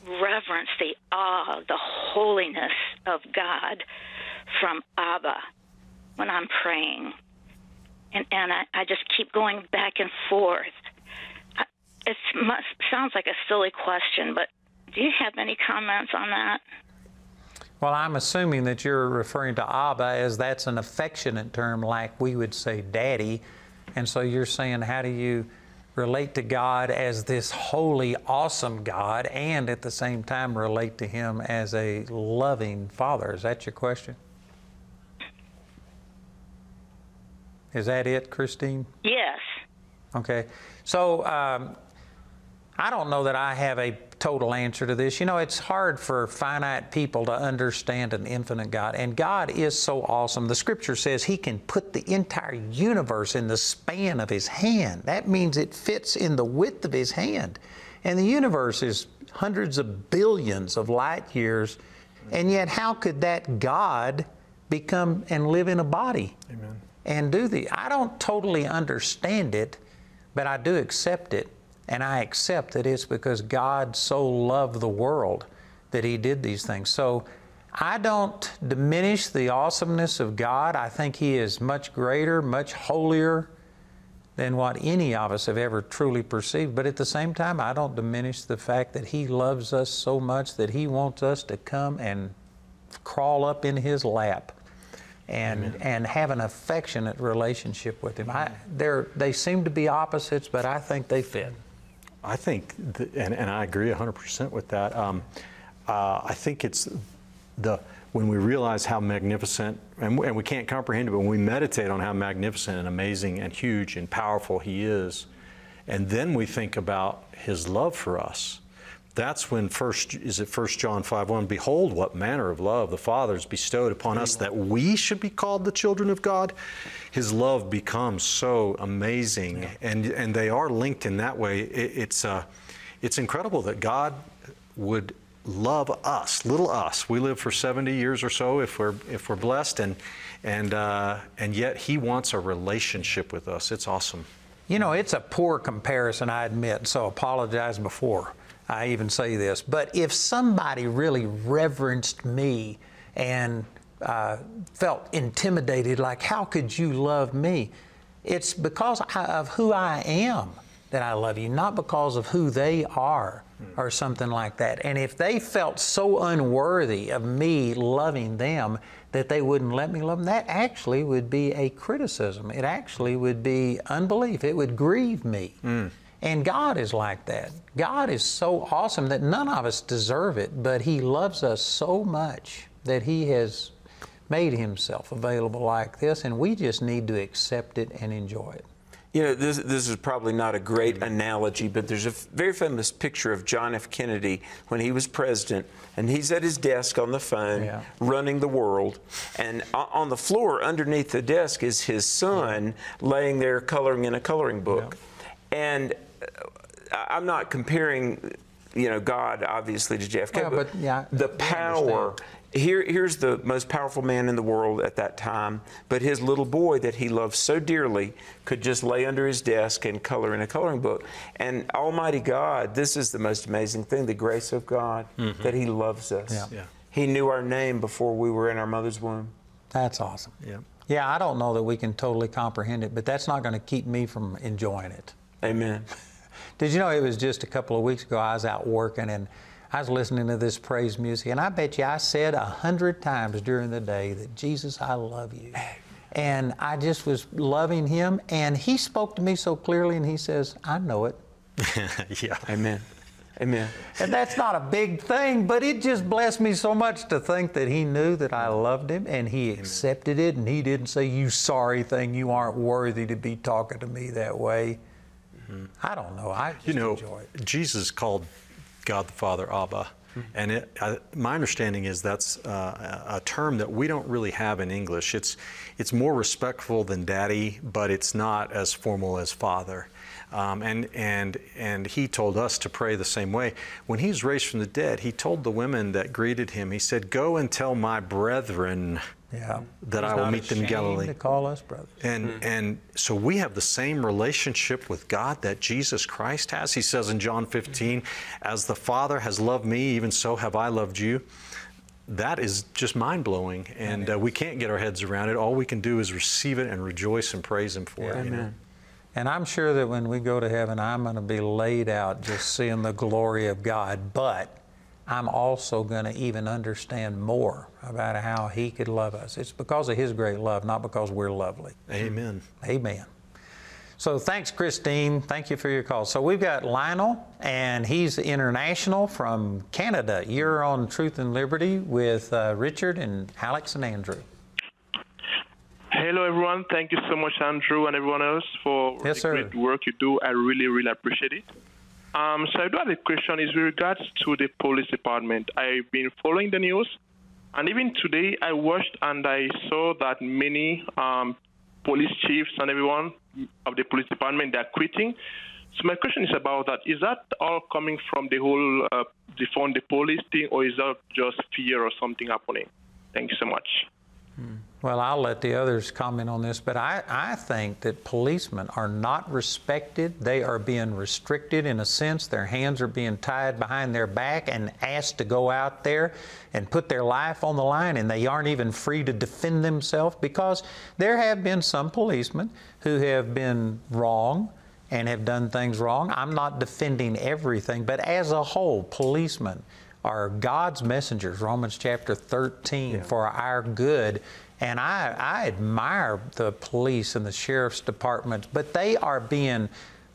reverence, the awe, the holiness of God from Abba when I'm praying. And, and I, I just keep going back and forth. It sounds like a silly question, but do you have any comments on that? Well, I'm assuming that you're referring to Abba as that's an affectionate term, like we would say daddy. And so you're saying, how do you relate to God as this holy, awesome God, and at the same time relate to Him as a loving Father? Is that your question? Is that it, Christine? Yes. Okay. So um, I don't know that I have a total answer to this. You know, it's hard for finite people to understand an infinite God. And God is so awesome. The scripture says He can put the entire universe in the span of His hand. That means it fits in the width of His hand. And the universe is hundreds of billions of light years. And yet, how could that God become and live in a body? Amen. And do the. I don't totally understand it, but I do accept it. And I accept that it's because God so loved the world that He did these things. So I don't diminish the awesomeness of God. I think He is much greater, much holier than what any of us have ever truly perceived. But at the same time, I don't diminish the fact that He loves us so much that He wants us to come and crawl up in His lap and and have an affectionate relationship with Him. I, they seem to be opposites, but I think they fit. I think, the, and, and I agree 100% with that. Um, uh, I think it's the when we realize how magnificent, and, and we can't comprehend it, but when we meditate on how magnificent and amazing and huge and powerful He is, and then we think about His love for us, that's when first is it first john 5 1 behold what manner of love the father has bestowed upon us that we should be called the children of god. His love becomes so amazing yeah. and and they are linked in that way. It, it's uh, it's incredible that god would love us little us. We live for 70 years or so if we're if we're blessed and and uh, and yet he wants a relationship with us. It's awesome. You know it's a poor comparison i admit so apologize before I even say this, but if somebody really reverenced me and uh, felt intimidated, like, how could you love me? It's because of who I am that I love you, not because of who they are or something like that. And if they felt so unworthy of me loving them that they wouldn't let me love them, that actually would be a criticism. It actually would be unbelief. It would grieve me. Mm. And God is like that. God is so awesome that none of us deserve it, but He loves us so much that He has made Himself available like this, and we just need to accept it and enjoy it. You know, this, this is probably not a great analogy, but there's a very famous picture of John F. Kennedy when he was president, and he's at his desk on the phone yeah. running the world. And on the floor underneath the desk is his son yeah. laying there coloring in a coloring book. Yeah. And I'm not comparing, you know, God obviously to JFK, yeah, but, yeah, the power. Here, here's the most powerful man in the world at that time, but his little boy that he loved so dearly could just lay under his desk and color in a coloring book. And Almighty God, this is the most amazing thing the grace of God, mm-hmm. that He loves us. Yeah. yeah. He knew our name before we were in our mother's womb. That's awesome. Yeah. Yeah, I don't know that we can totally comprehend it, but that's not going to keep me from enjoying it. Amen. Did you know it was just a couple of weeks ago I was out working and I was listening to this praise music, and I bet you I said a hundred times during the day that Jesus, I love you. And I just was loving him, and he spoke to me so clearly, and he says, I know it. yeah. Amen. Amen. And that's not a big thing, but it just blessed me so much to think that he knew that I loved him and he accepted it and he didn't say, You sorry thing, you aren't worthy to be talking to me that way. I don't know. I just You know, enjoy it. Jesus called God the Father Abba. And it, I, my understanding is that's uh, a a term that we don't really have in English. It's, it's more respectful than daddy, but it's not as formal as father. Um, and, and, and he told us to pray the same way. When he was raised from the dead, he told the women that greeted him, he said, Go and tell my brethren Yeah. that He's I will meet them in Galilee. To call us brothers. And and so we have the same relationship with God that Jesus Christ has. He says in John 15, "As the Father has loved me, even so have I loved you." That is just mind blowing, and uh, we can't get our heads around it. All we can do is receive it and rejoice and praise Him for it. you know? And I'm sure that when we go to heaven, I'm going to be laid out just seeing the glory of God. But I'm also going to even understand more about how He could love us. It's because of His great love, not because we're lovely. Amen. Amen. So thanks, Christine. Thank you for your call. So we've got Lionel, and he's international from Canada. You're on Truth and Liberty with uh, Richard and Alex and Andrew. Hello, everyone. Thank you so much, Andrew, and everyone else for Yes, the sir. great work you do. I really, really appreciate it. Um, so I do have a question. Is with regards to the police department. I've been following the news, and even today I watched and I saw that many um, police chiefs and everyone of the police department they're quitting. So my question is about that. Is that all coming from the whole uh, defund the police thing, or is that just fear or something happening? Thank you so much. Well, I'll let the others comment on this, but I, I think that policemen are not respected. They are being restricted in a sense. Their hands are being tied behind their back and asked to go out there and put their life on the line, and they aren't even free to defend themselves because there have been some policemen who have been wrong and have done things wrong. I'm not defending everything, but as a whole, policemen are God's messengers, Romans chapter 13, for our good. And I, I admire the police and the sheriff's departments, but they are being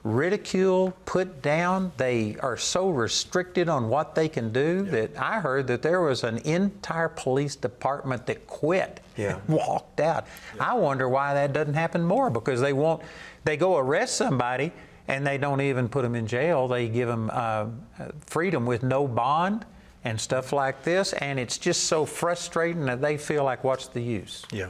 ridiculed, put down. They are so restricted on what they can do that I heard that there was an entire police department that quit Yeah. walked out. I wonder why that doesn't happen more because they won't, they go arrest somebody and they don't even put them in jail. They give them uh, freedom with no bond and stuff like this. And it's just so frustrating that they feel like, what's the use? Yeah.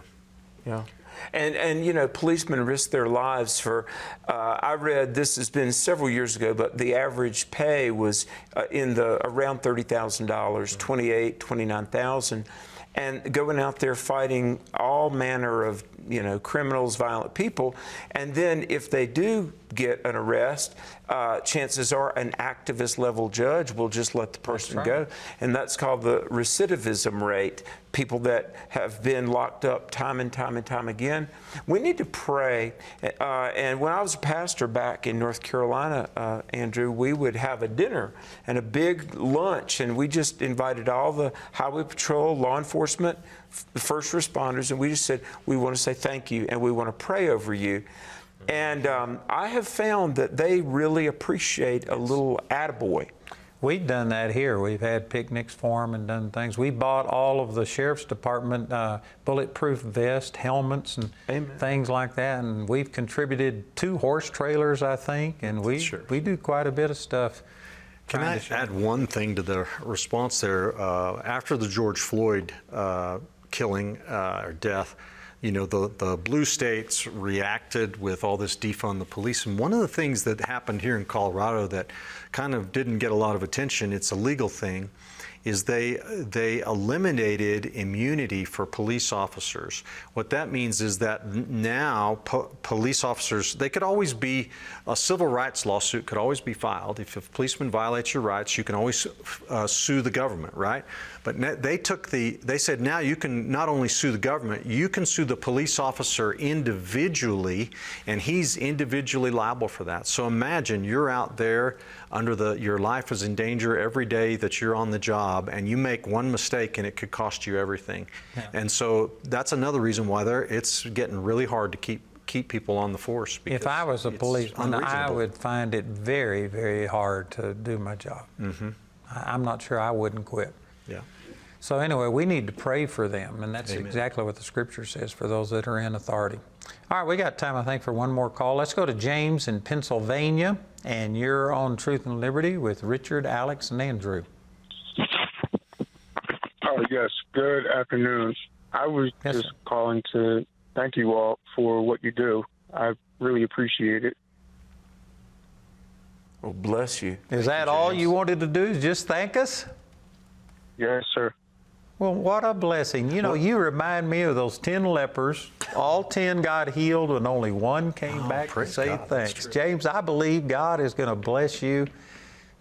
Yeah. And, and you know, policemen risk their lives for. Uh, I read this has been several years ago, but the average pay was uh, in the around thirty thousand dollars, twenty eight, twenty nine thousand, and going out there fighting all manner of you know criminals, violent people, and then if they do get an arrest, uh, chances are an activist level judge will just let the person right. go, and that's called the recidivism rate. People that have been locked up time and time and time again. We need to pray. Uh, and when I was a pastor back in North Carolina, uh, Andrew, we would have a dinner and a big lunch, and we just invited all the highway patrol, law enforcement, f- first responders, and we just said, we want to say thank you and we want to pray over you. And um, I have found that they really appreciate a little attaboy. We've done that here. We've had picnics for them and done things. We bought all of the sheriff's department uh, bulletproof vest, helmets, and Amen. things like that. And we've contributed two horse trailers, I think, and we Sure. we do quite a bit of stuff. Can trying I to add one thing to the response there? Uh, after the George Floyd uh, killing uh, or death, you know, the, the blue states reacted with all this defund the police. And one of the things that happened here in Colorado that kind of didn't get a lot of attention, it's a legal thing, is they they eliminated immunity for police officers. What that means is that now po- police officers they could always be a civil rights lawsuit could always be filed if a policeman violates your rights. You can always uh, sue the government, right? But they took the they said now you can not only sue the government, you can sue the police officer individually, and he's individually liable for that. So imagine you're out there under the your life is in danger every day that you're on the job and you make one mistake and it could cost you everything. And so that's another reason why there it's getting really hard to keep keep people on the force. If I was a policeman, I would find it very, very hard to do my job. Mm-hmm. I- I'm not sure I wouldn't quit. Yeah. So anyway, we need to pray for them, and that's Amen. exactly what the Scripture says for those that are in authority. All right, we got time, I think, for one more call. Let's go to James in Pennsylvania, and you're on Truth and Liberty with Richard, Alex, and Andrew. Oh yes, good afternoon. I was yes, just sir. calling to thank you all for what you do. I really appreciate it. Well, bless you. Is thank that you, all you wanted to do? Just thank us? Yes, sir. Well, what a blessing. You know, you remind me of those 10 lepers. All 10 got healed and only one came oh, back to say God, thanks. James, I believe God is going to bless you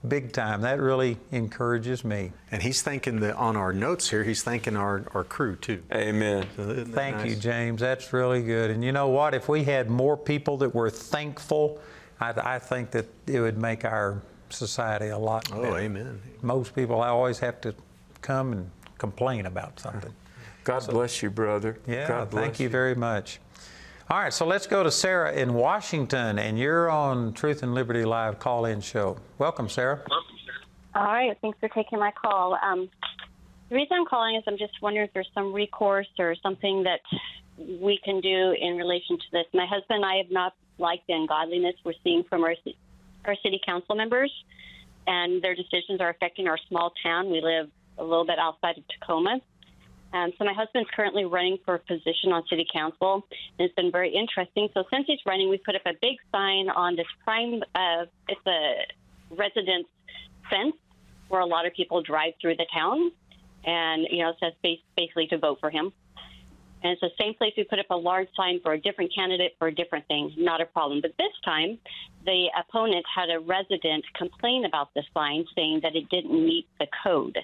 big time. That really encourages me. And he's thanking the on our notes here. He's thanking our, our crew too. Amen. So Thank nice? you, James. That's really good. And you know what? If we had more people that were thankful, I, I think that it would make our society a lot oh, better. Oh, amen. Most people I always have to come and complain about something. God so, bless you, brother. Yeah, God thank you, you very much. All right, so let's go to Sarah in Washington, and you're on Truth and Liberty Live call-in show. Welcome, Sarah. Welcome, Sarah. All right, thanks for taking my call. Um, the reason I'm calling is I'm just wondering if there's some recourse or something that we can do in relation to this. My husband and I have not liked the ungodliness we're seeing from our our city council members, and their decisions are affecting our small town. We live a little bit outside of Tacoma, um, so my husband's currently running for a position on city council, and it's been very interesting. So since he's running, we put up a big sign on this prime. Uh, it's a residence fence where a lot of people drive through the town, and you know it says basically to vote for him. And it's the same place we put up a large sign for a different candidate for a different thing. Not a problem. But this time, the opponent had a resident complain about the sign, saying that it didn't meet the code.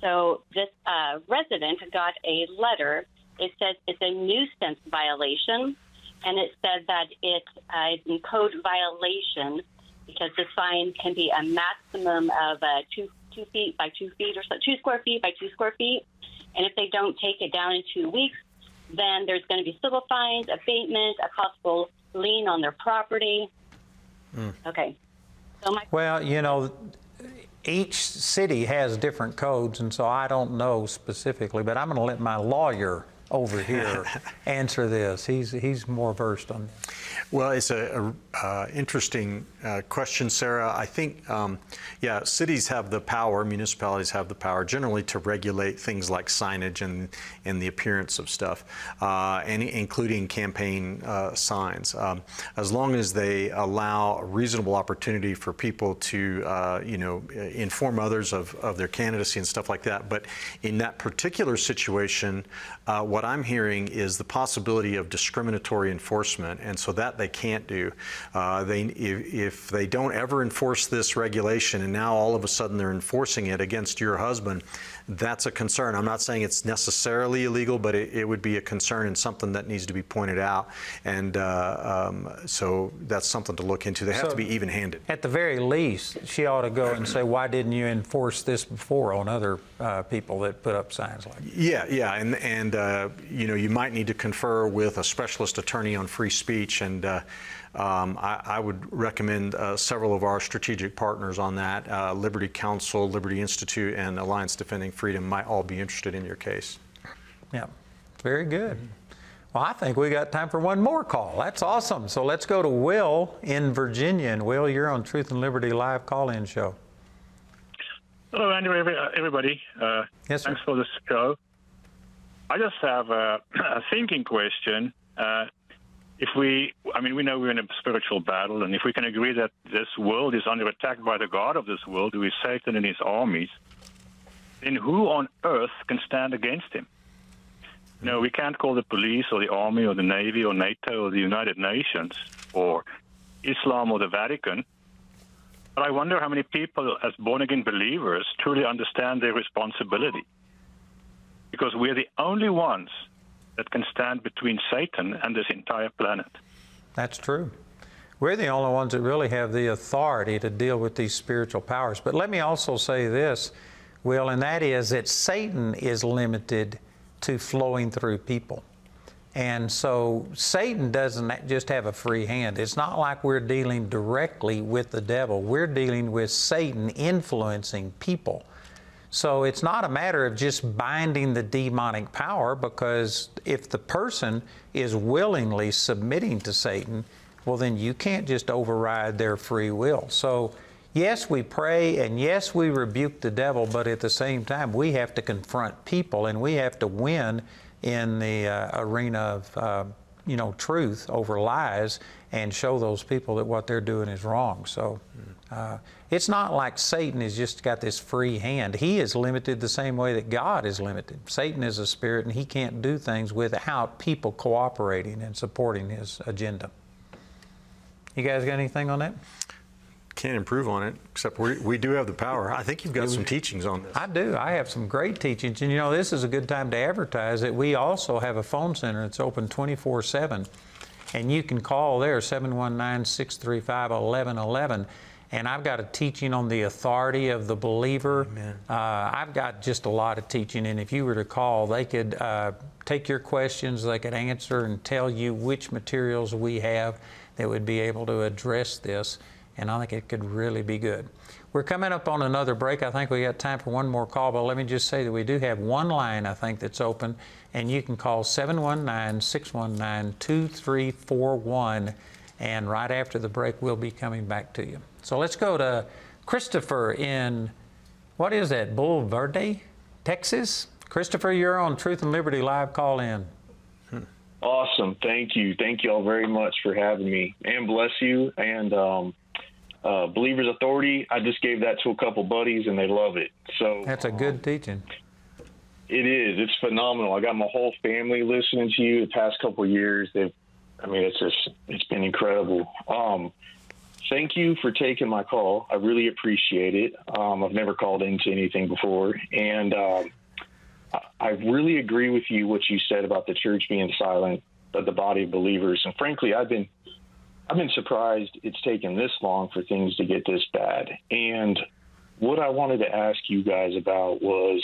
So this uh, resident got a letter. It says it's a nuisance violation, and it said that it's a code violation because the sign can be a maximum of uh, two two feet by two feet or so, two square feet by two square feet. And if they don't take it down in two weeks, then there's going to be civil fines, abatement, a possible lien on their property. Mm. Okay. So well, you know, each city has different codes, and so I don't know specifically, but I'm going to let my lawyer over here answer this. He's, he's more versed on this. Well, it's a, a uh, interesting uh, question, Sarah. I think, um, yeah, cities have the power, municipalities have the power generally to regulate things like signage and, and the appearance of stuff, uh, and including campaign uh, signs, um, as long as they allow a reasonable opportunity for people to, uh, you know, inform others of, of their candidacy and stuff like that. But in that particular situation, uh, what I'm hearing is the possibility of discriminatory enforcement, and so that they can't do. Uh, they, if, if, they don't ever enforce this regulation, and now all of a sudden they're enforcing it against your husband, that's a concern. I'm not saying it's necessarily illegal, but it, it would be a concern and something that needs to be pointed out. And uh, um, so that's something to look into. They have so to be even-handed. At the very least, she ought to go and say, "Why didn't you enforce this before on other uh, people that put up signs like?" That? Yeah, yeah, and and uh, you know you might need to confer with a specialist attorney on free speech and. Uh, um, I, I, would recommend uh, several of our strategic partners on that. Uh, Liberty Counsel, Liberty Institute, and Alliance Defending Freedom might all be interested in your case. Yeah, very good. Well, I think we got time for one more call. That's awesome. So let's go to Will in Virginia. And Will, you're on Truth and Liberty live call-in show. Hello, Andrew, everybody. Uh, yes, sir. Thanks for the show. I just have a, a thinking question. Uh, if we, I mean, we know we're in a spiritual battle, and if we can agree that this world is under attack by the God of this world, who is Satan and his armies, then who on earth can stand against him? No, we can't call the police or the army or the navy or NATO or the United Nations or Islam or the Vatican. But I wonder how many people, as born again believers, truly understand their responsibility. Because we're the only ones that can stand between Satan and this entire planet. That's true. We're the only ones that really have the authority to deal with these spiritual powers. But let me also say this, Will, and that is that Satan is limited to flowing through people. And so Satan doesn't just have a free hand. It's not like we're dealing directly with the devil. We're dealing with Satan influencing people. So it's not a matter of just binding the demonic power because if the person is willingly submitting to Satan, well, then you can't just override their free will. So, yes, we pray and yes, we rebuke the devil, but at the same time, we have to confront people and we have to win in the uh, arena of, uh, you know, truth over lies and show those people that what they're doing is wrong. So, uh, it's not like Satan has just got this free hand. He is limited the same way that God is limited. Satan is a spirit and he can't do things without people cooperating and supporting his agenda. You guys got anything on that? Can't improve on it, except we, we do have the power. I think you've got some teachings on this. I do. I have some great teachings. And you know, this is a good time to advertise that we also have a phone center that's open 24 7. And you can call there 719 635 1111 and I've got a teaching on the authority of the believer. Uh, I've got just a lot of teaching, and if you were to call, they could uh, take your questions, they could answer and tell you which materials we have that would be able to address this, and I think it could really be good. We're coming up on another break. I think we got time for one more call, but let me just say that we do have one line, I think, that's open, and you can call 719 619 2341, and right after the break, we'll be coming back to you. So let's go to Christopher in, what is that, Bulverde, Texas? Christopher, you're on Truth and Liberty Live Call In. Awesome. Thank you. Thank you all very much for having me. And bless you. And um, uh, Believers Authority, I just gave that to a couple buddies and they love it. So That's a good teaching. It is. It's phenomenal. I got my whole family listening to you the past couple of years. They've, I mean, it's just, it's been incredible. Um, thank you for taking my call. I really appreciate it. Um, I've never called into anything before, and um, I, really agree with you what you said about the church being silent, but the body of believers. And frankly, I've been I've been surprised it's taken this long for things to get this bad. And what I wanted to ask you guys about was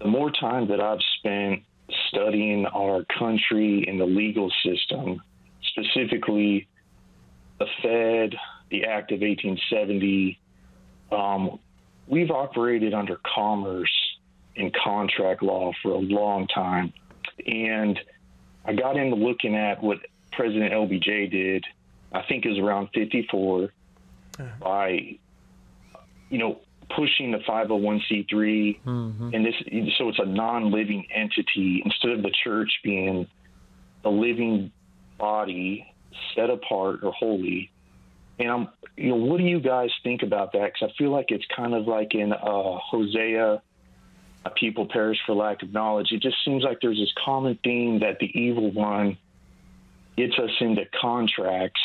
the more time that I've spent studying our country and the legal system, specifically the Fed, the Act of 1870. Um, we've operated under commerce and contract law for a long time. And I got into looking at what President LBJ did, I think it was around 54, by, you know, pushing the 501c3 Mm-hmm. and this so it's a non-living entity instead of the church being a living body set apart or holy. And i'm you know what do you guys think about that? Because i feel like it's kind of like in uh, hosea people perish for lack of knowledge. It just seems like there's this common theme that the evil one gets us into contracts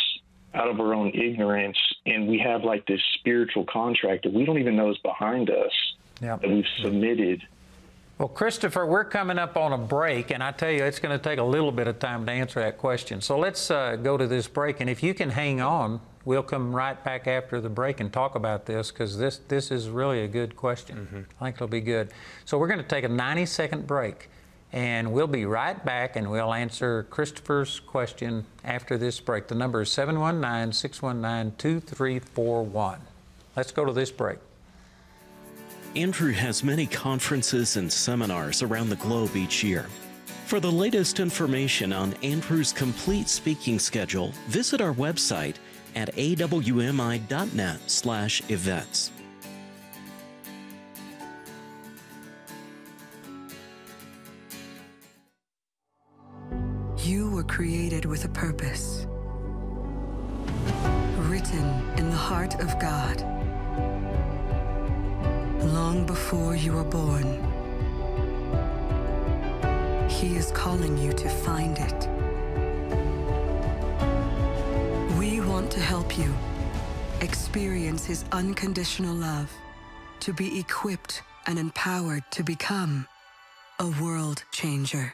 out of our own ignorance and we have like this spiritual contract that we don't even know is behind us Yeah. that we've submitted Well, Christopher, we're coming up on a break, and I tell you, it's going to take a little bit of time to answer that question. So let's uh, go to this break, and if you can hang on, we'll come right back after the break and talk about this because this this is really a good question. I think it'll be good. So we're going to take a 90 second break, and we'll be right back, and we'll answer Christopher's question after this break. The number is 719 619 2341. Let's go to this break. Andrew has many conferences and seminars around the globe each year. For the latest information on Andrew's complete speaking schedule, visit our website at awmi.net/events. You were created with a purpose, written in the heart of God. Long before you were born, He is calling you to find it. We want to help you experience His unconditional love, to be equipped and empowered to become a world changer.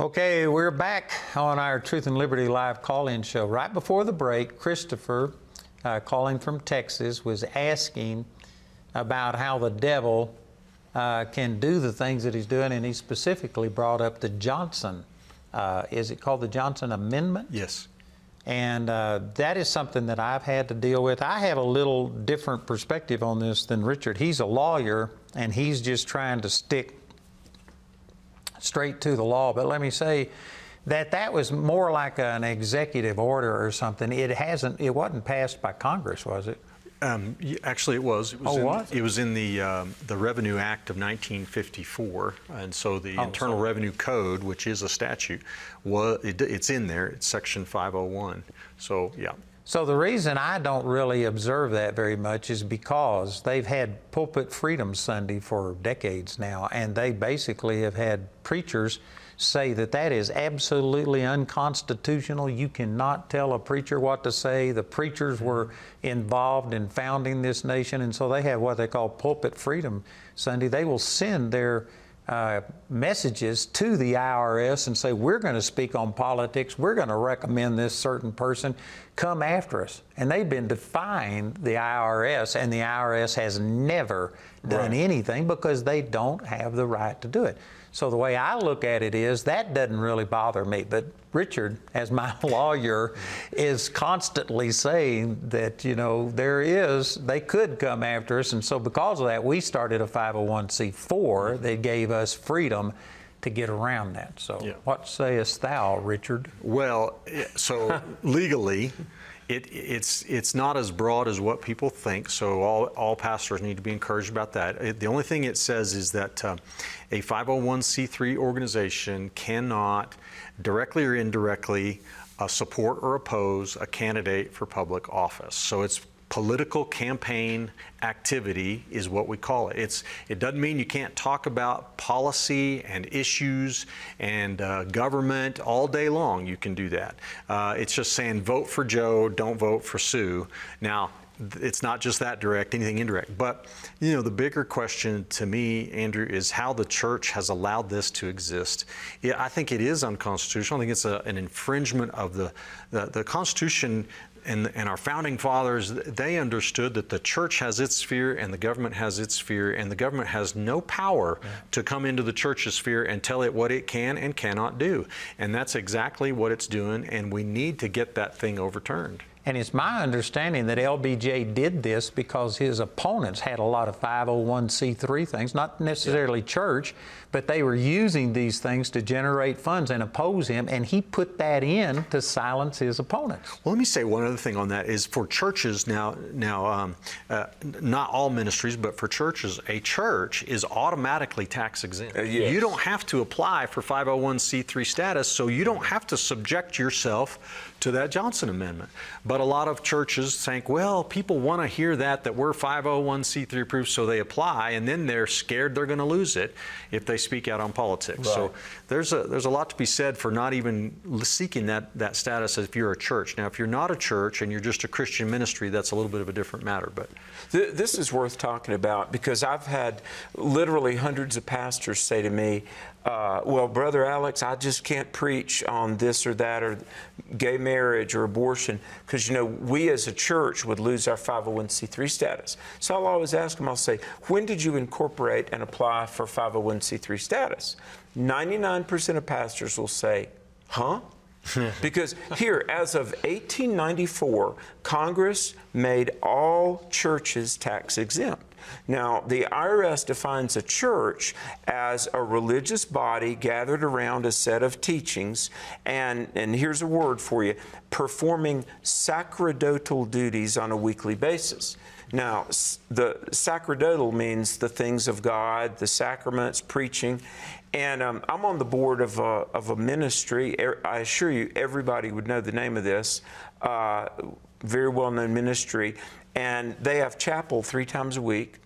Okay, we're back on our Truth and Liberty live call in show. Right before the break, Christopher, uh, calling from Texas, was asking about how the devil uh, can do the things that he's doing, and he specifically brought up the Johnson. Uh, is it called the Johnson Amendment? Yes. And uh, that is something that I've had to deal with. I have a little different perspective on this than Richard. He's a lawyer, and he's just trying to stick straight to the law. But let me say that that was more like an executive order or something. It hasn't. It wasn't passed by Congress, was it? Um, actually, it was. It was oh, in, was it? was in the um, the Revenue Act of 1954, and so the oh, Internal sorry. Revenue Code, which is a statute, was it, it's in there. It's Section 501. So yeah. So the reason I don't really observe that very much is because they've had Pulpit Freedom Sunday for decades now, and they basically have had preachers say that that is absolutely unconstitutional. You cannot tell a preacher what to say. The preachers were involved in founding this nation, and so they have what they call Pulpit Freedom Sunday. They will send their uh, messages to the IRS and say, We're going to speak on politics, we're going to recommend this certain person, come after us. And they've been defying the IRS, and the IRS has never done right. anything because they don't have the right to do it. So the way I look at it is that doesn't really bother me. But Richard, as my lawyer, is constantly saying that, you know, there is, they could come after us. And so because of that, we started a 501c4 that gave us freedom to get around that. So yeah. what sayest thou, Richard? Well, eh, so legally, it, it's, it's not as broad as what people think, so all, all pastors need to be encouraged about that. It, the only thing it says is that uh, a 501c3 organization cannot directly or indirectly uh, support or oppose a candidate for public office. So it's political campaign activity is what we call it. It's, it doesn't mean you can't talk about policy and issues and uh, government all day long. You can do that. Uh, it's just saying vote for Joe, don't vote for Sue. Now, it's not just that direct, anything indirect. But, you know, the bigger question to me, Andrew, is how the church has allowed this to exist. I think it is unconstitutional. I think it's a, an infringement of the, the, the Constitution and, and, our founding fathers, they understood that the church has its sphere and the government has its sphere, and the government has no power yeah. to come into the church's sphere and tell it what it can and cannot do. And that's exactly what it's doing, and we need to get that thing overturned. And it's my understanding that LBJ did this because his opponents had a lot of 501c3 things, not necessarily yeah. church, but they were using these things to generate funds and oppose him, and he put that in to silence his opponents. Well, let me say one other thing on that is for churches now. Now, um, uh, not all ministries, but for churches, a church is automatically tax exempt. Uh, yes. You don't have to apply for 501c3 status, so you don't have to subject yourself to that Johnson Amendment. But a lot of churches think, well, people want to hear that that we're 501c3 approved, so they apply, and then they're scared they're going to lose it if they speak out on politics. Right. So there's a there's a lot to be said for not even seeking that that status if you're a church. Now, if you're not a church and you're just a Christian ministry, that's a little bit of a different matter. But this is worth talking about because I've had literally hundreds of pastors say to me, uh, well, Brother Alex, I just can't preach on this or that or gay marriage or abortion because, you know, we as a church would lose our 501c3 status. So I'll always ask them, I'll say, when did you incorporate and apply for 501c3 status? 99% of pastors will say, huh? because here, as of 1894, Congress made all churches tax exempt. Now, the IRS defines a church as a religious body gathered around a set of teachings, and, and here's a word for you performing sacerdotal duties on a weekly basis. Now, the sacerdotal means the things of God, the sacraments, preaching. And um, I'm on the board of a, of a ministry. I assure you, everybody would know the name of this. Uh, very well known ministry. And they have chapel three times a week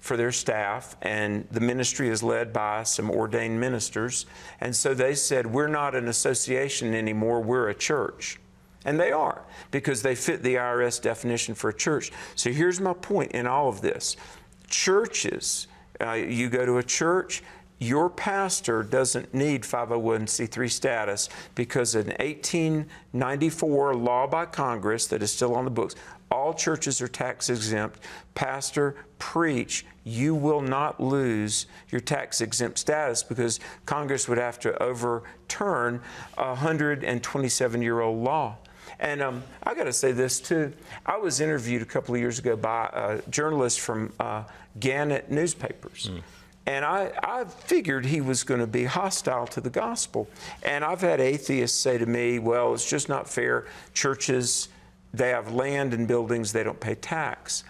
for their staff, and the ministry is led by some ordained ministers. And so they said, We're not an association anymore, we're a church. And they are, because they fit the IRS definition for a church. So here's my point in all of this churches, uh, you go to a church, your pastor doesn't need 501c3 status because an 1894 law by Congress that is still on the books, all churches are tax exempt. Pastor, preach. You will not lose your tax exempt status because Congress would have to overturn a 127 year old law. And um, I got to say this too. I was interviewed a couple of years ago by a journalist from uh, Gannett newspapers. Mm. And I, I figured he was going to be hostile to the gospel. And I've had atheists say to me, well, it's just not fair. Churches, they have land and buildings, they don't pay tax.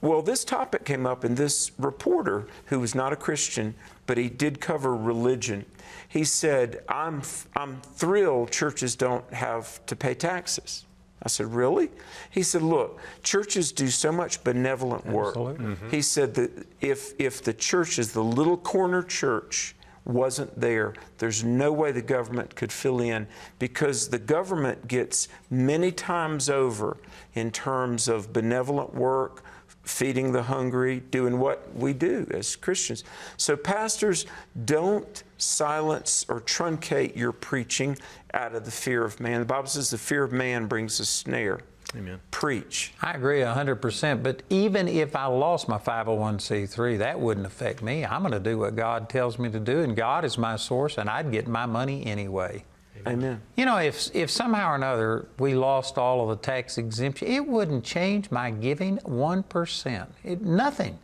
Well, this topic came up, and this reporter, who was not a Christian, but he did cover religion, he said, I'm, I'm thrilled churches don't have to pay taxes. I said, Really? He said, Look, churches do so much benevolent work. Mm-hmm. He said that if, if the church is the little corner church, wasn't there, there's no way the government could fill in because the government gets many times over in terms of benevolent work, feeding the hungry, doing what we do as Christians. So, pastors, don't silence or truncate your preaching out of the fear of man. The Bible says the fear of man brings a snare. Amen. Preach. I agree 100%. But even if I lost my 501c3, that wouldn't affect me. I'm going to do what God tells me to do, and God is my source, and I'd get my money anyway. Amen. You know, if, if somehow or another we lost all of the tax exemption, it wouldn't change my giving 1%. It, nothing.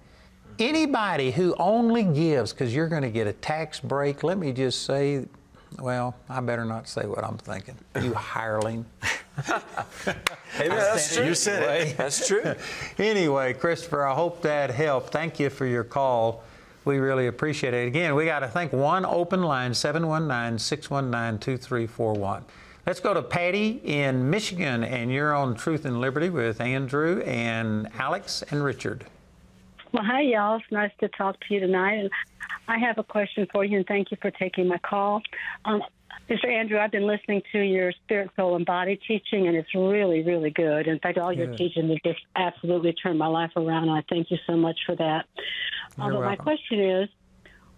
Anybody who only gives because you're going to get a tax break, let me just say, well, I better not say what I'm thinking. You hireling. hey, that's true. You said it. That's true. anyway, Christopher, I hope that helped. Thank you for your call. We really appreciate it. Again, we got to thank one open line, 719 619 2341. Let's go to Patty in Michigan, and you're on Truth and Liberty with Andrew and Alex and Richard. Well, hi, y'all. It's nice to talk to you tonight. And I have a question for you, and thank you for taking my call. Um, Mr. Andrew, I've been listening to your spirit, soul, and body teaching, and it's really, really good. In fact, all your teaching has just absolutely turned my life around, and I thank you so much for that. Um, but my question is,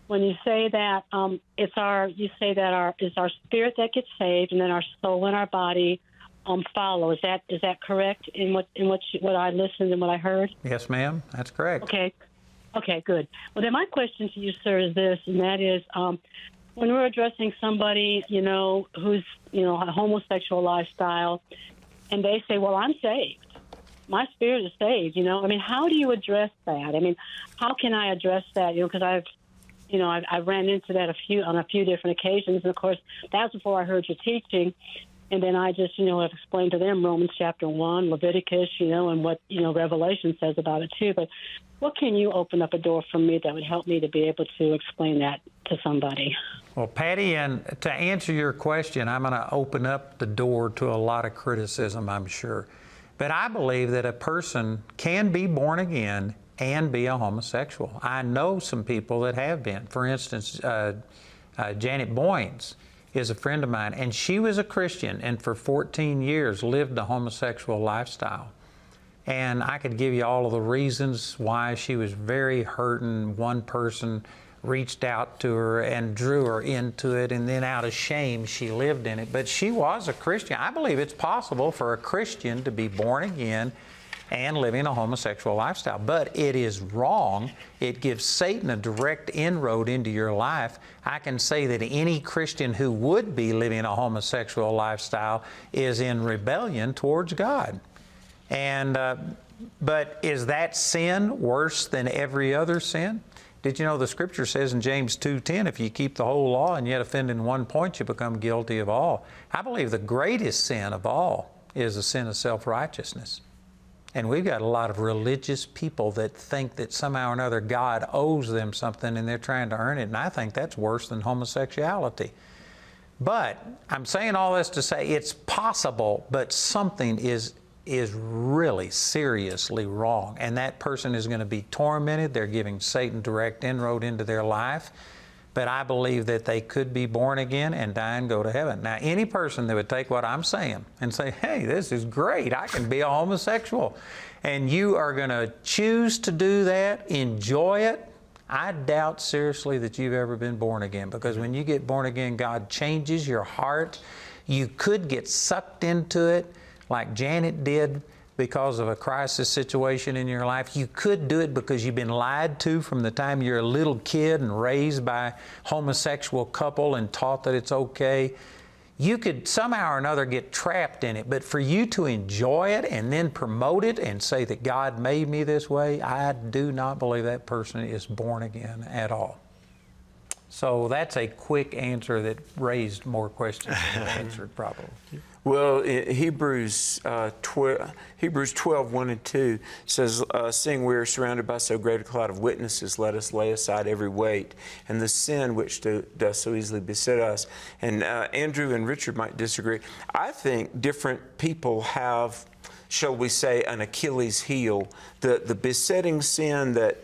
when you say that um, it's our, you say that our is our spirit that gets saved, and then our soul and our body um, follow. Is that is that correct in what in what you, what I listened and what I heard? Yes, ma'am. That's correct. Okay. Okay, good. Well, then my question to you, sir, is this, and that is, um, when we're addressing somebody, you know, who's, you know, a homosexual lifestyle, and they say, well, I'm saved. My spirit is saved, you know. I mean, how do you address that? I mean, how can I address that? You know, because I've, you know, I've, I ran into that a few on a few different occasions, and of course, that's before I heard your teaching. And then I just, you know, have explained to them Romans chapter one, Leviticus, you know, and what, you know, Revelation says about it too. But what can you open up a door for me that would help me to be able to explain that to somebody? Well, Patty, and to answer your question, I'm going to open up the door to a lot of criticism, I'm sure. But I believe that a person can be born again and be a homosexual. I know some people that have been. For instance, uh, uh, Janet Boynes is a friend of mine, and she was a Christian and for 14 years lived a homosexual lifestyle. And I could give you all of the reasons why she was very hurting. One person reached out to her and drew her into it, and then out of shame, she lived in it. But she was a Christian. I believe it's possible for a Christian to be born again and living a homosexual lifestyle. But it is wrong. It gives Satan a direct inroad into your life. I can say that any Christian who would be living a homosexual lifestyle is in rebellion towards God. And uh, but is that sin worse than every other sin? Did you know the scripture says in James 2:10 if you keep the whole law and yet offend in one point you become guilty of all. I believe the greatest sin of all is the sin of self-righteousness. And we've got a lot of religious people that think that somehow or another God owes them something and they're trying to earn it. And I think that's worse than homosexuality. But I'm saying all this to say it's possible, but something is is really seriously wrong. And that person is going to be tormented. They're giving Satan direct inroad into their life. But I believe that they could be born again and die and go to heaven. Now, any person that would take what I'm saying and say, hey, this is great, I can be a homosexual, and you are going to choose to do that, enjoy it, I doubt seriously that you've ever been born again because when you get born again, God changes your heart. You could get sucked into it like Janet did because of a crisis situation in your life. You could do it because you've been lied to from the time you're a little kid and raised by a homosexual couple and taught that it's okay. You could somehow or another get trapped in it, but for you to enjoy it and then promote it and say that God made me this way, I do not believe that person is born again at all. So that's a quick answer that raised more questions than it answered, probably. Well, Hebrews, uh, 12, Hebrews 12, 1 and 2 says, uh, Seeing we are surrounded by so great a cloud of witnesses, let us lay aside every weight and the sin which do, does so easily beset us. And uh, Andrew and Richard might disagree. I think different people have, shall we say, an Achilles heel. The, the besetting sin that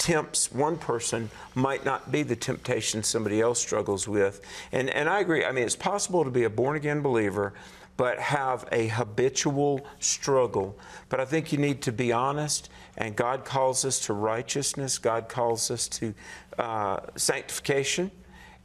tempts one person might not be the temptation somebody else struggles with. And, and I agree. I mean, it's possible to be a born again believer, but have a habitual struggle. But I think you need to be honest, and God calls us to righteousness, God calls us to uh, sanctification.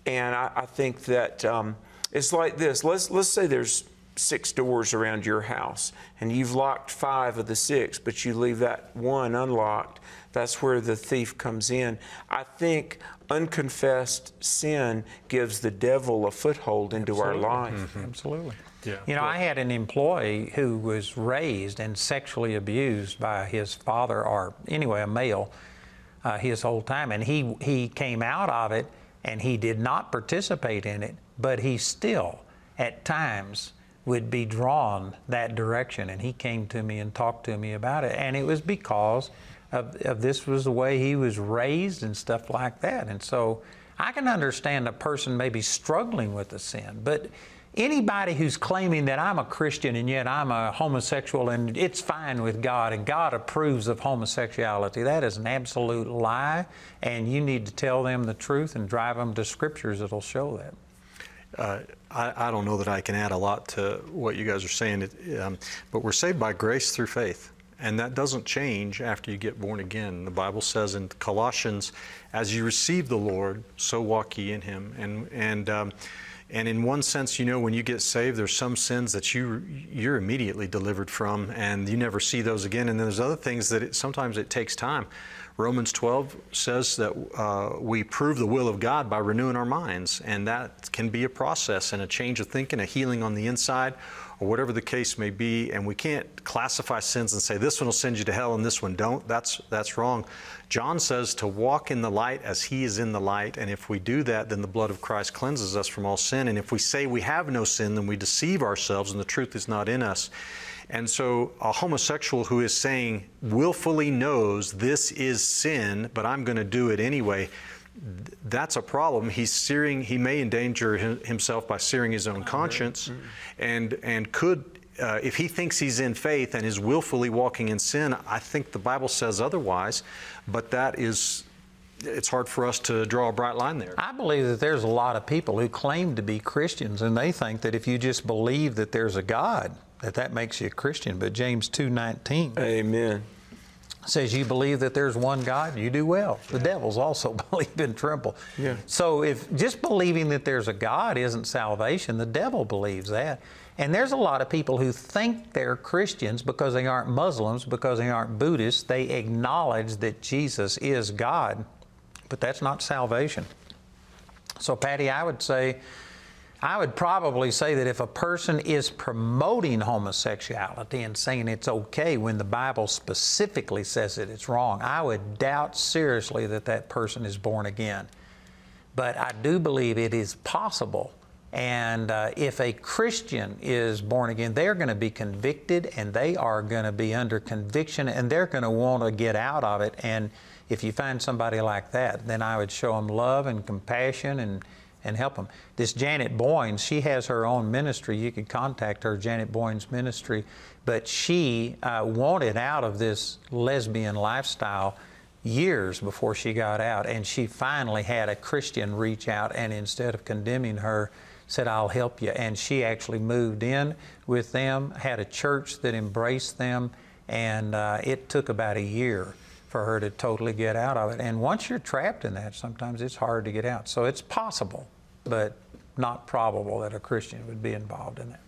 And I, I think that um, it's like this let's, let's say there's six doors around your house, and you've locked five of the six, but you leave that one unlocked that's where the thief comes in. I think unconfessed sin gives the devil a foothold into Absolutely. our life. Mm-hmm. Absolutely. Yeah. You know, I had an employee who was raised and sexually abused by his father, or anyway, a male, uh, his whole time, and he he came out of it and he did not participate in it, but he still, at times, would be drawn that direction. And he came to me and talked to me about it, and it was because of, of this was the way he was raised and stuff like that. And so I can understand a person maybe struggling with a sin, but anybody who's claiming that I'm a Christian and yet I'm a homosexual and it's fine with God and God approves of homosexuality, that is an absolute lie. And you need to tell them the truth and drive them to scriptures that'll show that. Uh, I, I, don't know that I can add a lot to what you guys are saying, it, um, but we're saved by grace through faith. And that doesn't change after you get born again. The Bible says in Colossians, as you receive the Lord, so walk ye in him. And, and, um, and in one sense, you know, when you get saved, there's some sins that you, you're immediately delivered from and you never see those again. And then there's other things that it, sometimes it takes time. Romans 12 says that uh, we prove the will of God by renewing our minds. And that can be a process and a change of thinking, a healing on the inside or whatever the case may be, and we can't classify sins and say this one will send you to hell and this one don't. That's that's wrong. John says to walk in the light as he is in the light, and if we do that, then the blood of Christ cleanses us from all sin. And if we say we have no sin, then we deceive ourselves and the truth is not in us. And so a homosexual who is saying willfully knows this is sin, but I'm going to do it anyway, that's a problem. He's searing, he may endanger himself by searing his own conscience and, and could, uh, if he thinks he's in faith and is willfully walking in sin, I think the Bible says otherwise, but that is, it's hard for us to draw a bright line there. I believe that there's a lot of people who claim to be Christians and they think that if you just believe that there's a God, that that makes you a Christian. But James 2:19. Amen says you believe that there's one God, you do well. The devils also believe and tremble. Yeah. So if just believing that there's a God isn't salvation, the devil believes that. And there's a lot of people who think they're Christians because they aren't Muslims, because they aren't Buddhists. They acknowledge that Jesus is God, but that's not salvation. So, Patty, I would say I would probably say that if a person is promoting homosexuality and saying it's okay when the Bible specifically says that it's wrong, I would doubt seriously that that person is born again. But I do believe it is possible. And uh, if a Christian is born again, they're going to be convicted and they are going to be under conviction and they're going to want to get out of it. And if you find somebody like that, then I would show them love and compassion and and help them. This Janet Boynes, she has her own ministry. You could contact her, Janet Boynes Ministry. But she uh, wanted out of this lesbian lifestyle years before she got out. And she finally had a Christian reach out and instead of condemning her, said, I'll help you. And she actually moved in with them, had a church that embraced them, and uh, it took about a year for her to totally get out of it. And once you're trapped in that, sometimes it's hard to get out. So it's possible but not probable that a Christian would be involved in it.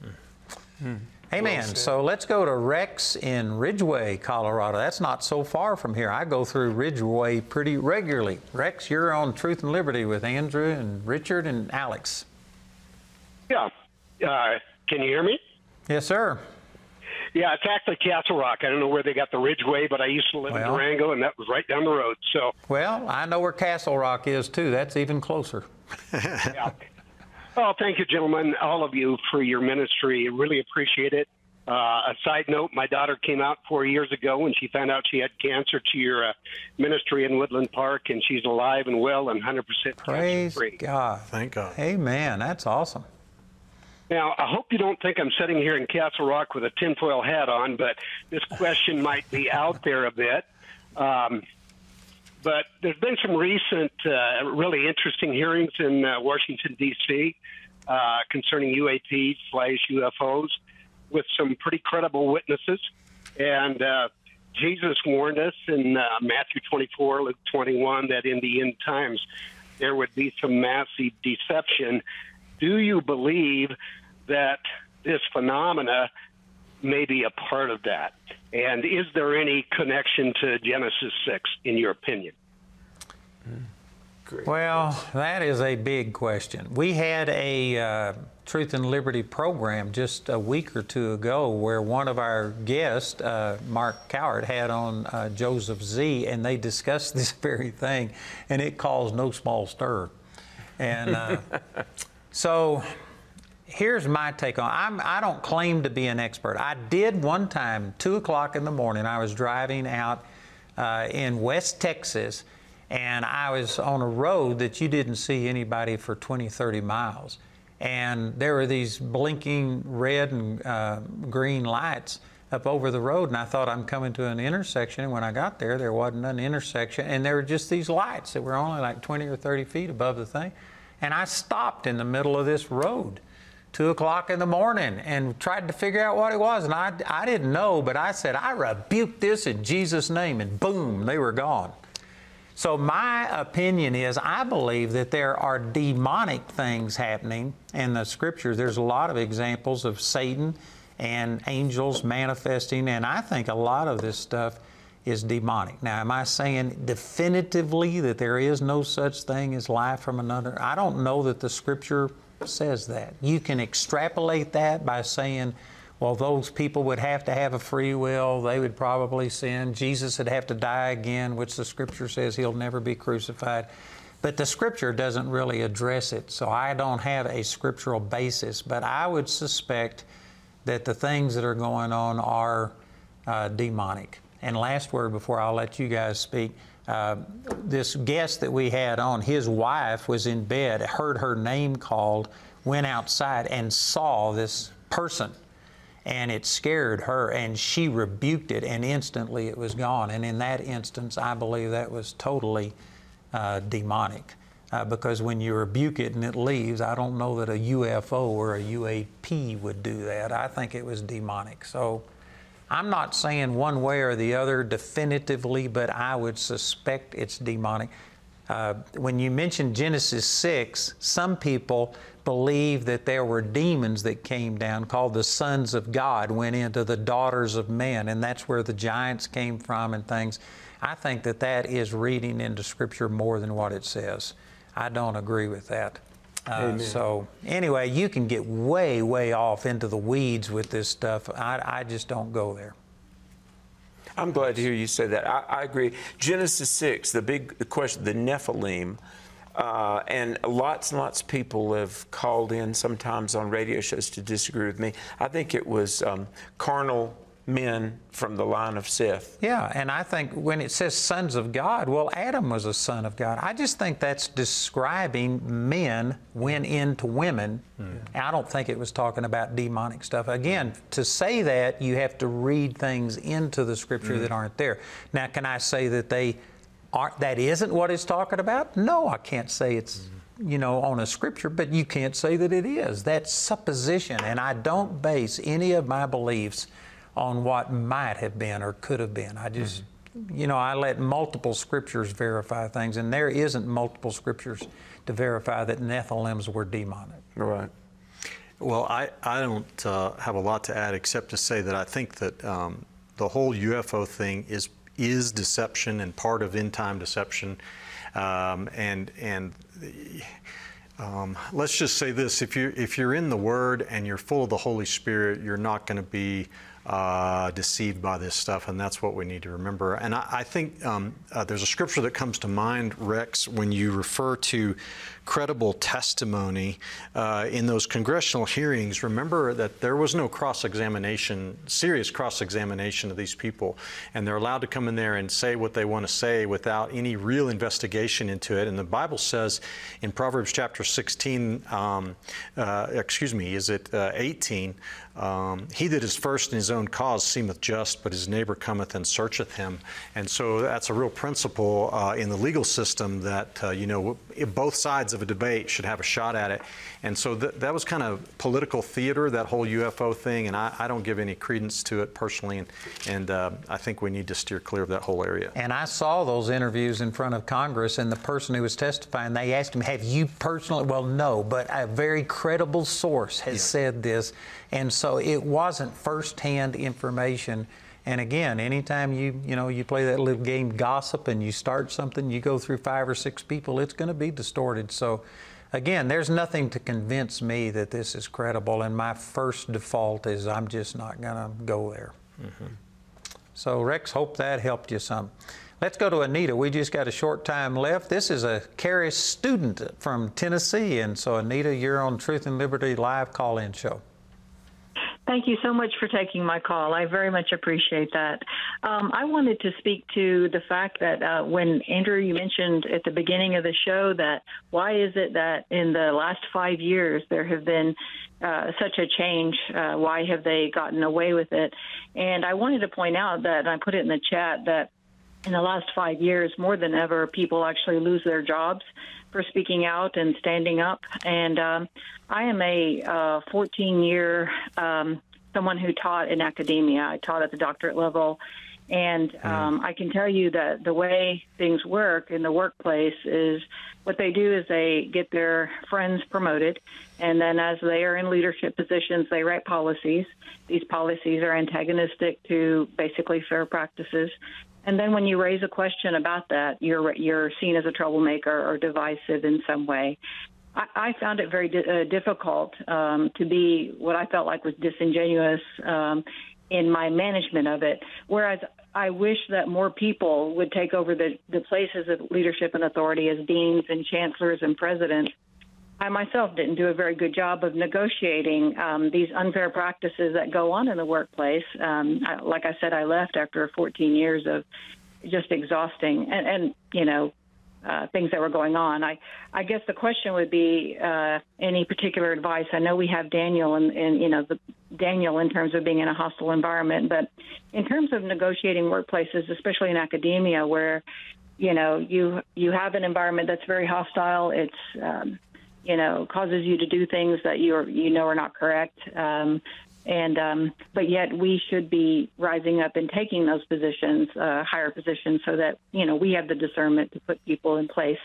Mm. Amen. Well so let's go to Rex in Ridgway, Colorado. That's not so far from here. I go through Ridgway pretty regularly. Rex, you're on Truth and Liberty with Andrew and Richard and Alex. Yeah. Uh, can you hear me? Yes, sir. Yeah, it's actually Castle Rock. I don't know where they got the Ridgway, but I used to live well, in Durango, and that was right down the road. So. Well, I know where Castle Rock is too. That's even closer. yeah. Well, thank you, gentlemen, all of you, for your ministry. I really appreciate it. Uh, a side note: My daughter came out four years ago when she found out she had cancer to your uh, ministry in Woodland Park, and she's alive and well and 100% Praise free. Praise God! Thank God. Amen. That's awesome. Now, I hope you don't think I'm sitting here in Castle Rock with a tinfoil hat on, but this question might be out there a bit. Um, but there's been some recent, uh, really interesting hearings in uh, Washington, D.C. Uh, concerning UAPs slash UFOs with some pretty credible witnesses. And uh, Jesus warned us in uh, Matthew 24, Luke 21, that in the end times there would be some massive deception. Do you believe that this phenomena may be a part of that? And is there any connection to Genesis 6, in your opinion? Great well, that is a big question. We had a uh, Truth and Liberty program just a week or two ago where one of our guests, uh, Mark Cowart, had on uh, Joseph Z, and they discussed this very thing, and it caused no small stir. And uh, so here's my take on I'm, I don't claim to be an expert. I did one time, 2 o'clock in the morning, I was driving out uh, in West Texas, and I was on a road that you didn't see anybody for 20, 30 miles. And there were these blinking red and uh, green lights up over the road, and I thought I'm coming to an intersection. And when I got there, there wasn't an intersection, and there were just these lights that were only like 20 or 30 feet above the thing. And I stopped in the middle of this road two o'clock in the morning and tried to figure out what it was. And I, I didn't know, but I said, I rebuke this in Jesus' name. And boom, they were gone. So, my opinion is I believe that there are demonic things happening in the scriptures. There's a lot of examples of Satan and angels manifesting, and I think a lot of this stuff is demonic. Now, am I saying definitively that there is no such thing as life from another? I don't know that the scripture says that. You can extrapolate that by saying, well, those people would have to have a free will. They would probably sin. Jesus would have to die again, which the scripture says he'll never be crucified. But the scripture doesn't really address it, so I don't have a scriptural basis. But I would suspect that the things that are going on are uh, demonic. And last word before I'll let you guys speak. Uh, this guest that we had on, his wife was in bed, heard her name called, went outside and saw this person. And it scared her, and she rebuked it, and instantly it was gone. And in that instance, I believe that was totally uh, demonic. Uh, because when you rebuke it and it leaves, I don't know that a UFO or a UAP would do that. I think it was demonic. So I'm not saying one way or the other definitively, but I would suspect it's demonic. Uh, when you mention Genesis 6, some people believe that there were demons that came down called the sons of God, went into the daughters of men, and that's where the giants came from and things. I think that that is reading into Scripture more than what it says. I don't agree with that. Uh, so anyway, you can get way, way off into the weeds with this stuff. I, I just don't go there. I'm glad to hear you say that. I, I agree. Genesis 6, the big the question, the Nephilim, uh, and lots and lots of people have called in sometimes on radio shows to disagree with me. I think it was um, carnal men from the line of Seth. Yeah, and I think when it says sons of God, well, Adam was a son of God. I just think that's describing men went into women. Mm. I don't think it was talking about demonic stuff. Again, to say that, you have to read things into the scripture mm. that aren't there. Now, can I say that they aren't, that isn't what it's talking about? No, I can't say it's. Mm you know, on a scripture, but you can't say that it is. That's supposition, and I don't base any of my beliefs on what might have been or could have been. I just, mm-hmm. you know, I let multiple scriptures verify things, and there isn't multiple scriptures to verify that Nephilims were demonic. Right. Well, I, I don't uh, have a lot to add except to say that I think that um, the whole UFO thing is is deception and part of end time deception, um, and and. Um, let's just say this: if you if you're in the Word and you're full of the Holy Spirit, you're not going to be uh, deceived by this stuff, and that's what we need to remember. And I, I think um, uh, there's a scripture that comes to mind, Rex, when you refer to credible testimony uh, in those congressional hearings. Remember that there was no cross examination, serious cross examination of these people, and they're allowed to come in there and say what they want to say without any real investigation into it. And the Bible says in Proverbs chapter 16, um, uh, excuse me, is it uh, 18? Um, he that is first in his own cause seemeth just, but his neighbor cometh and searcheth him. And so that's a real principle uh, in the legal system that, uh, you know, both sides of a debate should have a shot at it. And so th- that was kind of political theater, that whole UFO thing, and I, I don't give any credence to it personally. And, and uh, I think we need to steer clear of that whole area. And I saw those interviews in front of Congress, and the person who was testifying, they asked him, Have you personally? Well, no, but a very credible source has yeah. said this. And so it wasn't firsthand information. And again, anytime you you know you play that little game gossip and you start something, you go through five or six people, it's going to be distorted. So again, there's nothing to convince me that this is credible. And my first default is I'm just not going to go there. Mm-hmm. So Rex, hope that helped you some. Let's go to Anita. We just got a short time left. This is a Charis student from Tennessee. And so, Anita, you're on Truth and Liberty live call in show. Thank you so much for taking my call. I very much appreciate that. Um, I wanted to speak to the fact that uh, when Andrew, you mentioned at the beginning of the show that why is it that in the last five years there have been uh, such a change? Uh, why have they gotten away with it? And I wanted to point out that, I put it in the chat, that in the last five years, more than ever, people actually lose their jobs for speaking out and standing up. And um, I am a uh, 14 year um, someone who taught in academia. I taught at the doctorate level. And um, I can tell you that the way things work in the workplace is what they do is they get their friends promoted, and then as they are in leadership positions, they write policies. These policies are antagonistic to basically fair practices. And then when you raise a question about that, you're you're seen as a troublemaker or divisive in some way. I, found it very di- uh, difficult um, to be what I felt like was disingenuous um, in my management of it. Whereas I wish that more people would take over the, the places of leadership and authority as deans and chancellors and presidents. I myself didn't do a very good job of negotiating um, these unfair practices that go on in the workplace. Um, I, like I said, I left after 14 years of just exhausting and, and you know uh, things that were going on. I, I guess the question would be uh, any particular advice. I know we have Daniel and, and you know the Daniel in terms of being in a hostile environment, but in terms of negotiating workplaces, especially in academia, where you know you you have an environment that's very hostile. It's um, you know causes you to do things that you you know are not correct. Um, and um, but yet we should be rising up and taking those positions, uh, higher positions, so that you know we have the discernment to put people in place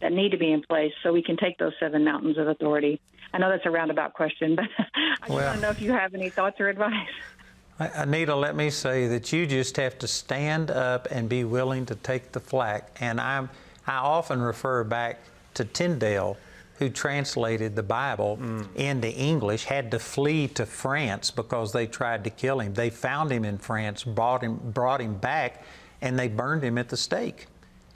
that need to be in place, so we can take those seven mountains of authority. I know that's a roundabout question, but I just well, want to know if you have any thoughts or advice. Anita, let me say that you just have to stand up and be willing to take the flack. And I'm, I often refer back to Tyndale who translated the Bible Mm. into English had to flee to France because they tried to kill him. They found him in France, brought him, brought him back, and they burned him at the stake.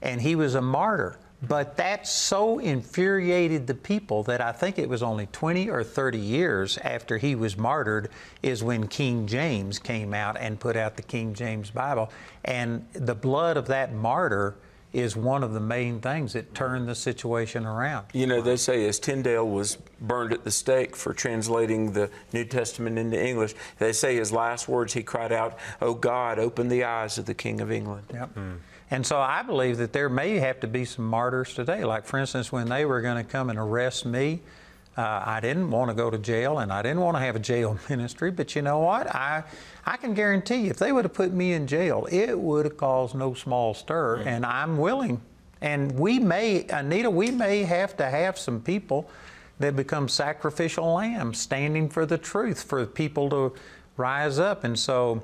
And he was a martyr. But that so infuriated the people that I think it was only 20 or 30 years after he was martyred is when King James came out and put out the King James Bible. And the blood of that martyr is one of the main things that turned the situation around. You know, they say as Tyndale was burned at the stake for translating the New Testament into English, they say his last words he cried out, Oh God, open the eyes of the King of England. Yep. Hmm. And so I believe that there may have to be some martyrs today. Like, for instance, when they were going to come and arrest me, uh, I didn't want to go to jail and I didn't want to have a jail ministry. But you know what? I, I can guarantee you, if they would have put me in jail, it would have caused no small stir. And I'm willing. And we may, Anita, we may have to have some people that become sacrificial lambs standing for the truth for people to rise up. And so,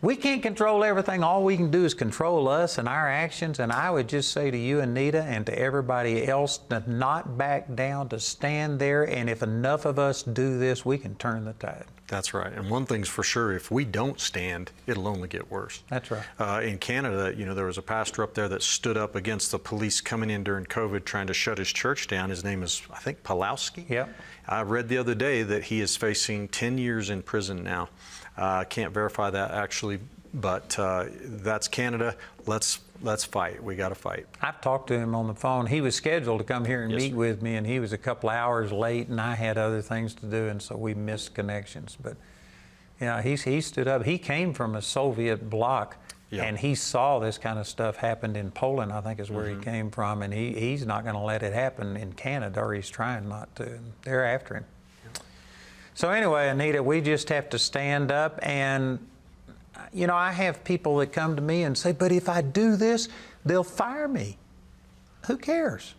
we can't control everything. All we can do is control us and our actions. And I would just say to you, Anita, and to everybody else, to not back down, to stand there. And if enough of us do this, we can turn the tide. That's right. And one thing's for sure, if we don't stand, it'll only get worse. That's right. Uh, in Canada, you know, there was a pastor up there that stood up against the police coming in during COVID trying to shut his church down. His name is, I think, Pawlowski. Yep. I read the other day that he is facing 10 years in prison now. I uh, can't verify that actually, but uh, that's Canada. Let's let's fight. We got to fight. I've talked to him on the phone. He was scheduled to come here and Yes, meet sir. with me, and he was a couple hours late, and I had other things to do, and so we missed connections. But yeah, he's he stood up. He came from a Soviet bloc. Yeah. And he saw this kind of stuff happened in Poland, I think is where Mhm. he came from, and he, he's not going to let it happen in Canada, or he's trying not to. They're after him. So anyway, Anita, we just have to stand up and you know, I have people that come to me and say, "But if I do this, they'll fire me." Who cares?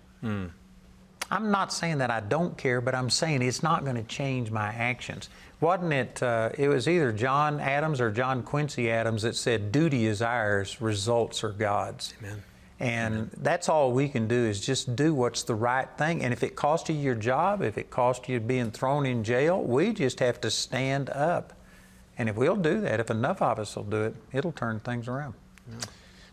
I'm not saying that I don't care, but I'm saying it's not going to change my actions. Wasn't it? Uh, it was either John Adams or John Quincy Adams that said, "Duty is ours, results are God's." Amen. And that's all we can do is just do what's the right thing. And if it costs you your job, if it costs you being thrown in jail, we just have to stand up. And if we'll do that, if enough of us will do it, it'll turn things around.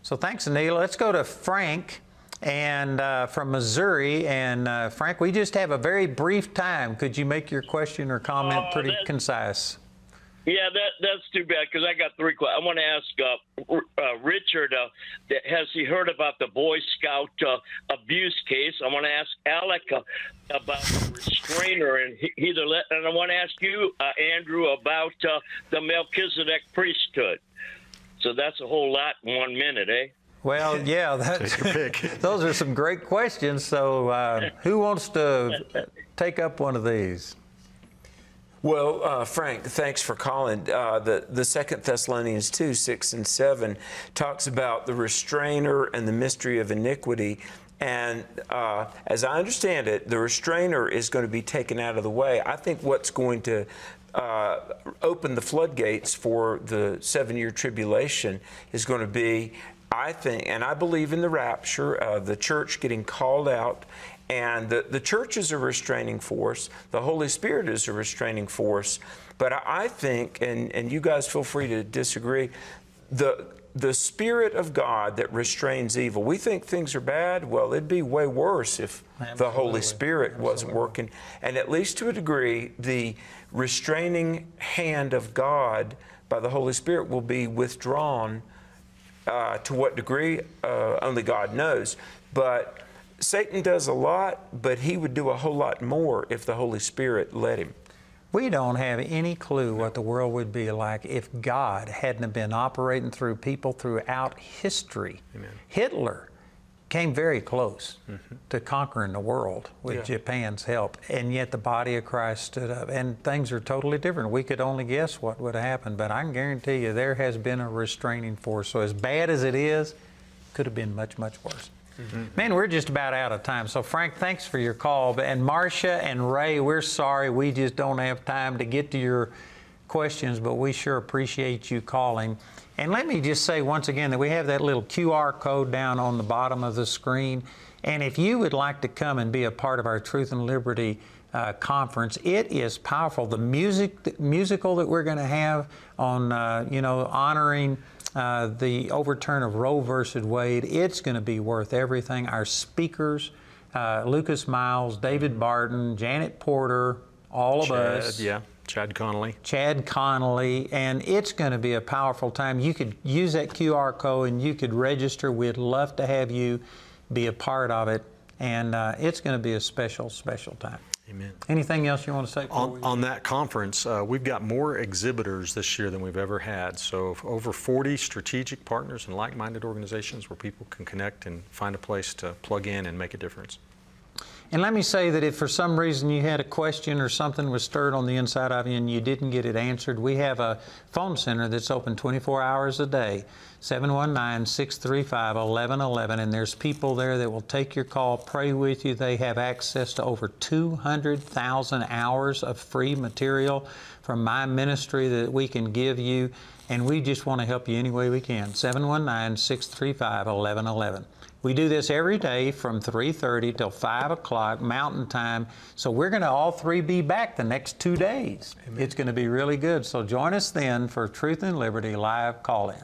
So thanks, Anita. Let's go to Frank and uh, from Missouri. And uh, Frank, we just have a very brief time. Could you make your question or comment Oh, pretty concise? Yeah, that that's too bad because I got three questions. I want to ask uh, uh, Richard, uh, has he heard about the Boy Scout uh, abuse case? I want to ask Alec uh, about the restrainer, and he, he let, and I want to ask you, uh, Andrew, about uh, the Melchizedek priesthood. So that's a whole lot in one minute, eh? Well, yeah, that's, those are some great questions. So, uh, who wants to take up one of these? Well, uh, Frank, thanks for calling. Uh, the the Second Thessalonians two six and seven talks about the restrainer and the mystery of iniquity. And uh, as I understand it, the restrainer is going to be taken out of the way. I think what's going to uh, open the floodgates for the seven-year tribulation is going to be, I think, and I believe in the rapture, uh, the church getting called out and the, the church is a restraining force, the Holy Spirit is a restraining force. But I, I think, and, and you guys feel free to disagree, the, the Spirit of God that restrains evil. We think things are bad. Well, it'd be way worse if the Holy Absolutely. Spirit wasn't working. And at least to a degree, the restraining hand of God by the Holy Spirit will be withdrawn uh, to what degree, uh, only God knows. But Satan does a lot, but he would do a whole lot more if the Holy Spirit let him. We don't have any clue what the world would be like if God hadn't been operating through people throughout history. Hitler came very close mm-hmm. to conquering the world with Yeah. Japan's help, and yet the body of Christ stood up. And things are totally different. We could only guess what would happen, but I can guarantee you there has been a restraining force. So as bad as it is, could have been much, much worse. Man, we're just about out of time. So, Frank, thanks for your call. And Marcia and Ray, we're sorry we just don't have time to get to your questions, but we sure appreciate you calling. And let me just say once again that we have that little QR code down on the bottom of the screen. And if you would like to come and be a part of our Truth and Liberty uh, conference, it is powerful. The music, the musical that we're going to have on, uh, you know, honoring uh, the overturn of Roe versus Wade, it's going to be worth everything. Our speakers, uh, Lucas Miles, David Barton, Janet Porter, all of Chad, us. Yeah, Chad Connelly. Chad Connelly, and it's going to be a powerful time. You could use that QR code and you could register. We'd love to have you be a part of it, and uh, it's going to be a special, special time. Amen. Anything else you want to say? On, on that conference, uh, we've got more exhibitors this year than we've ever had. So over 40 strategic partners and like-minded organizations where people can connect and find a place to plug in and make a difference. And let me say that if for some reason you had a question or something was stirred on the inside of you and you didn't get it answered, we have a phone center that's open 24 hours a day, 719 635 1111. And there's people there that will take your call, pray with you. They have access to over 200,000 hours of free material from my ministry that we can give you. And we just want to help you any way we can. 719 635 1111. We do this every day from 3:30 till 5 o'clock Mountain Time. So we're going to all three be back the next two days. It's going to be really good. So join us then for Truth and Liberty live call-in.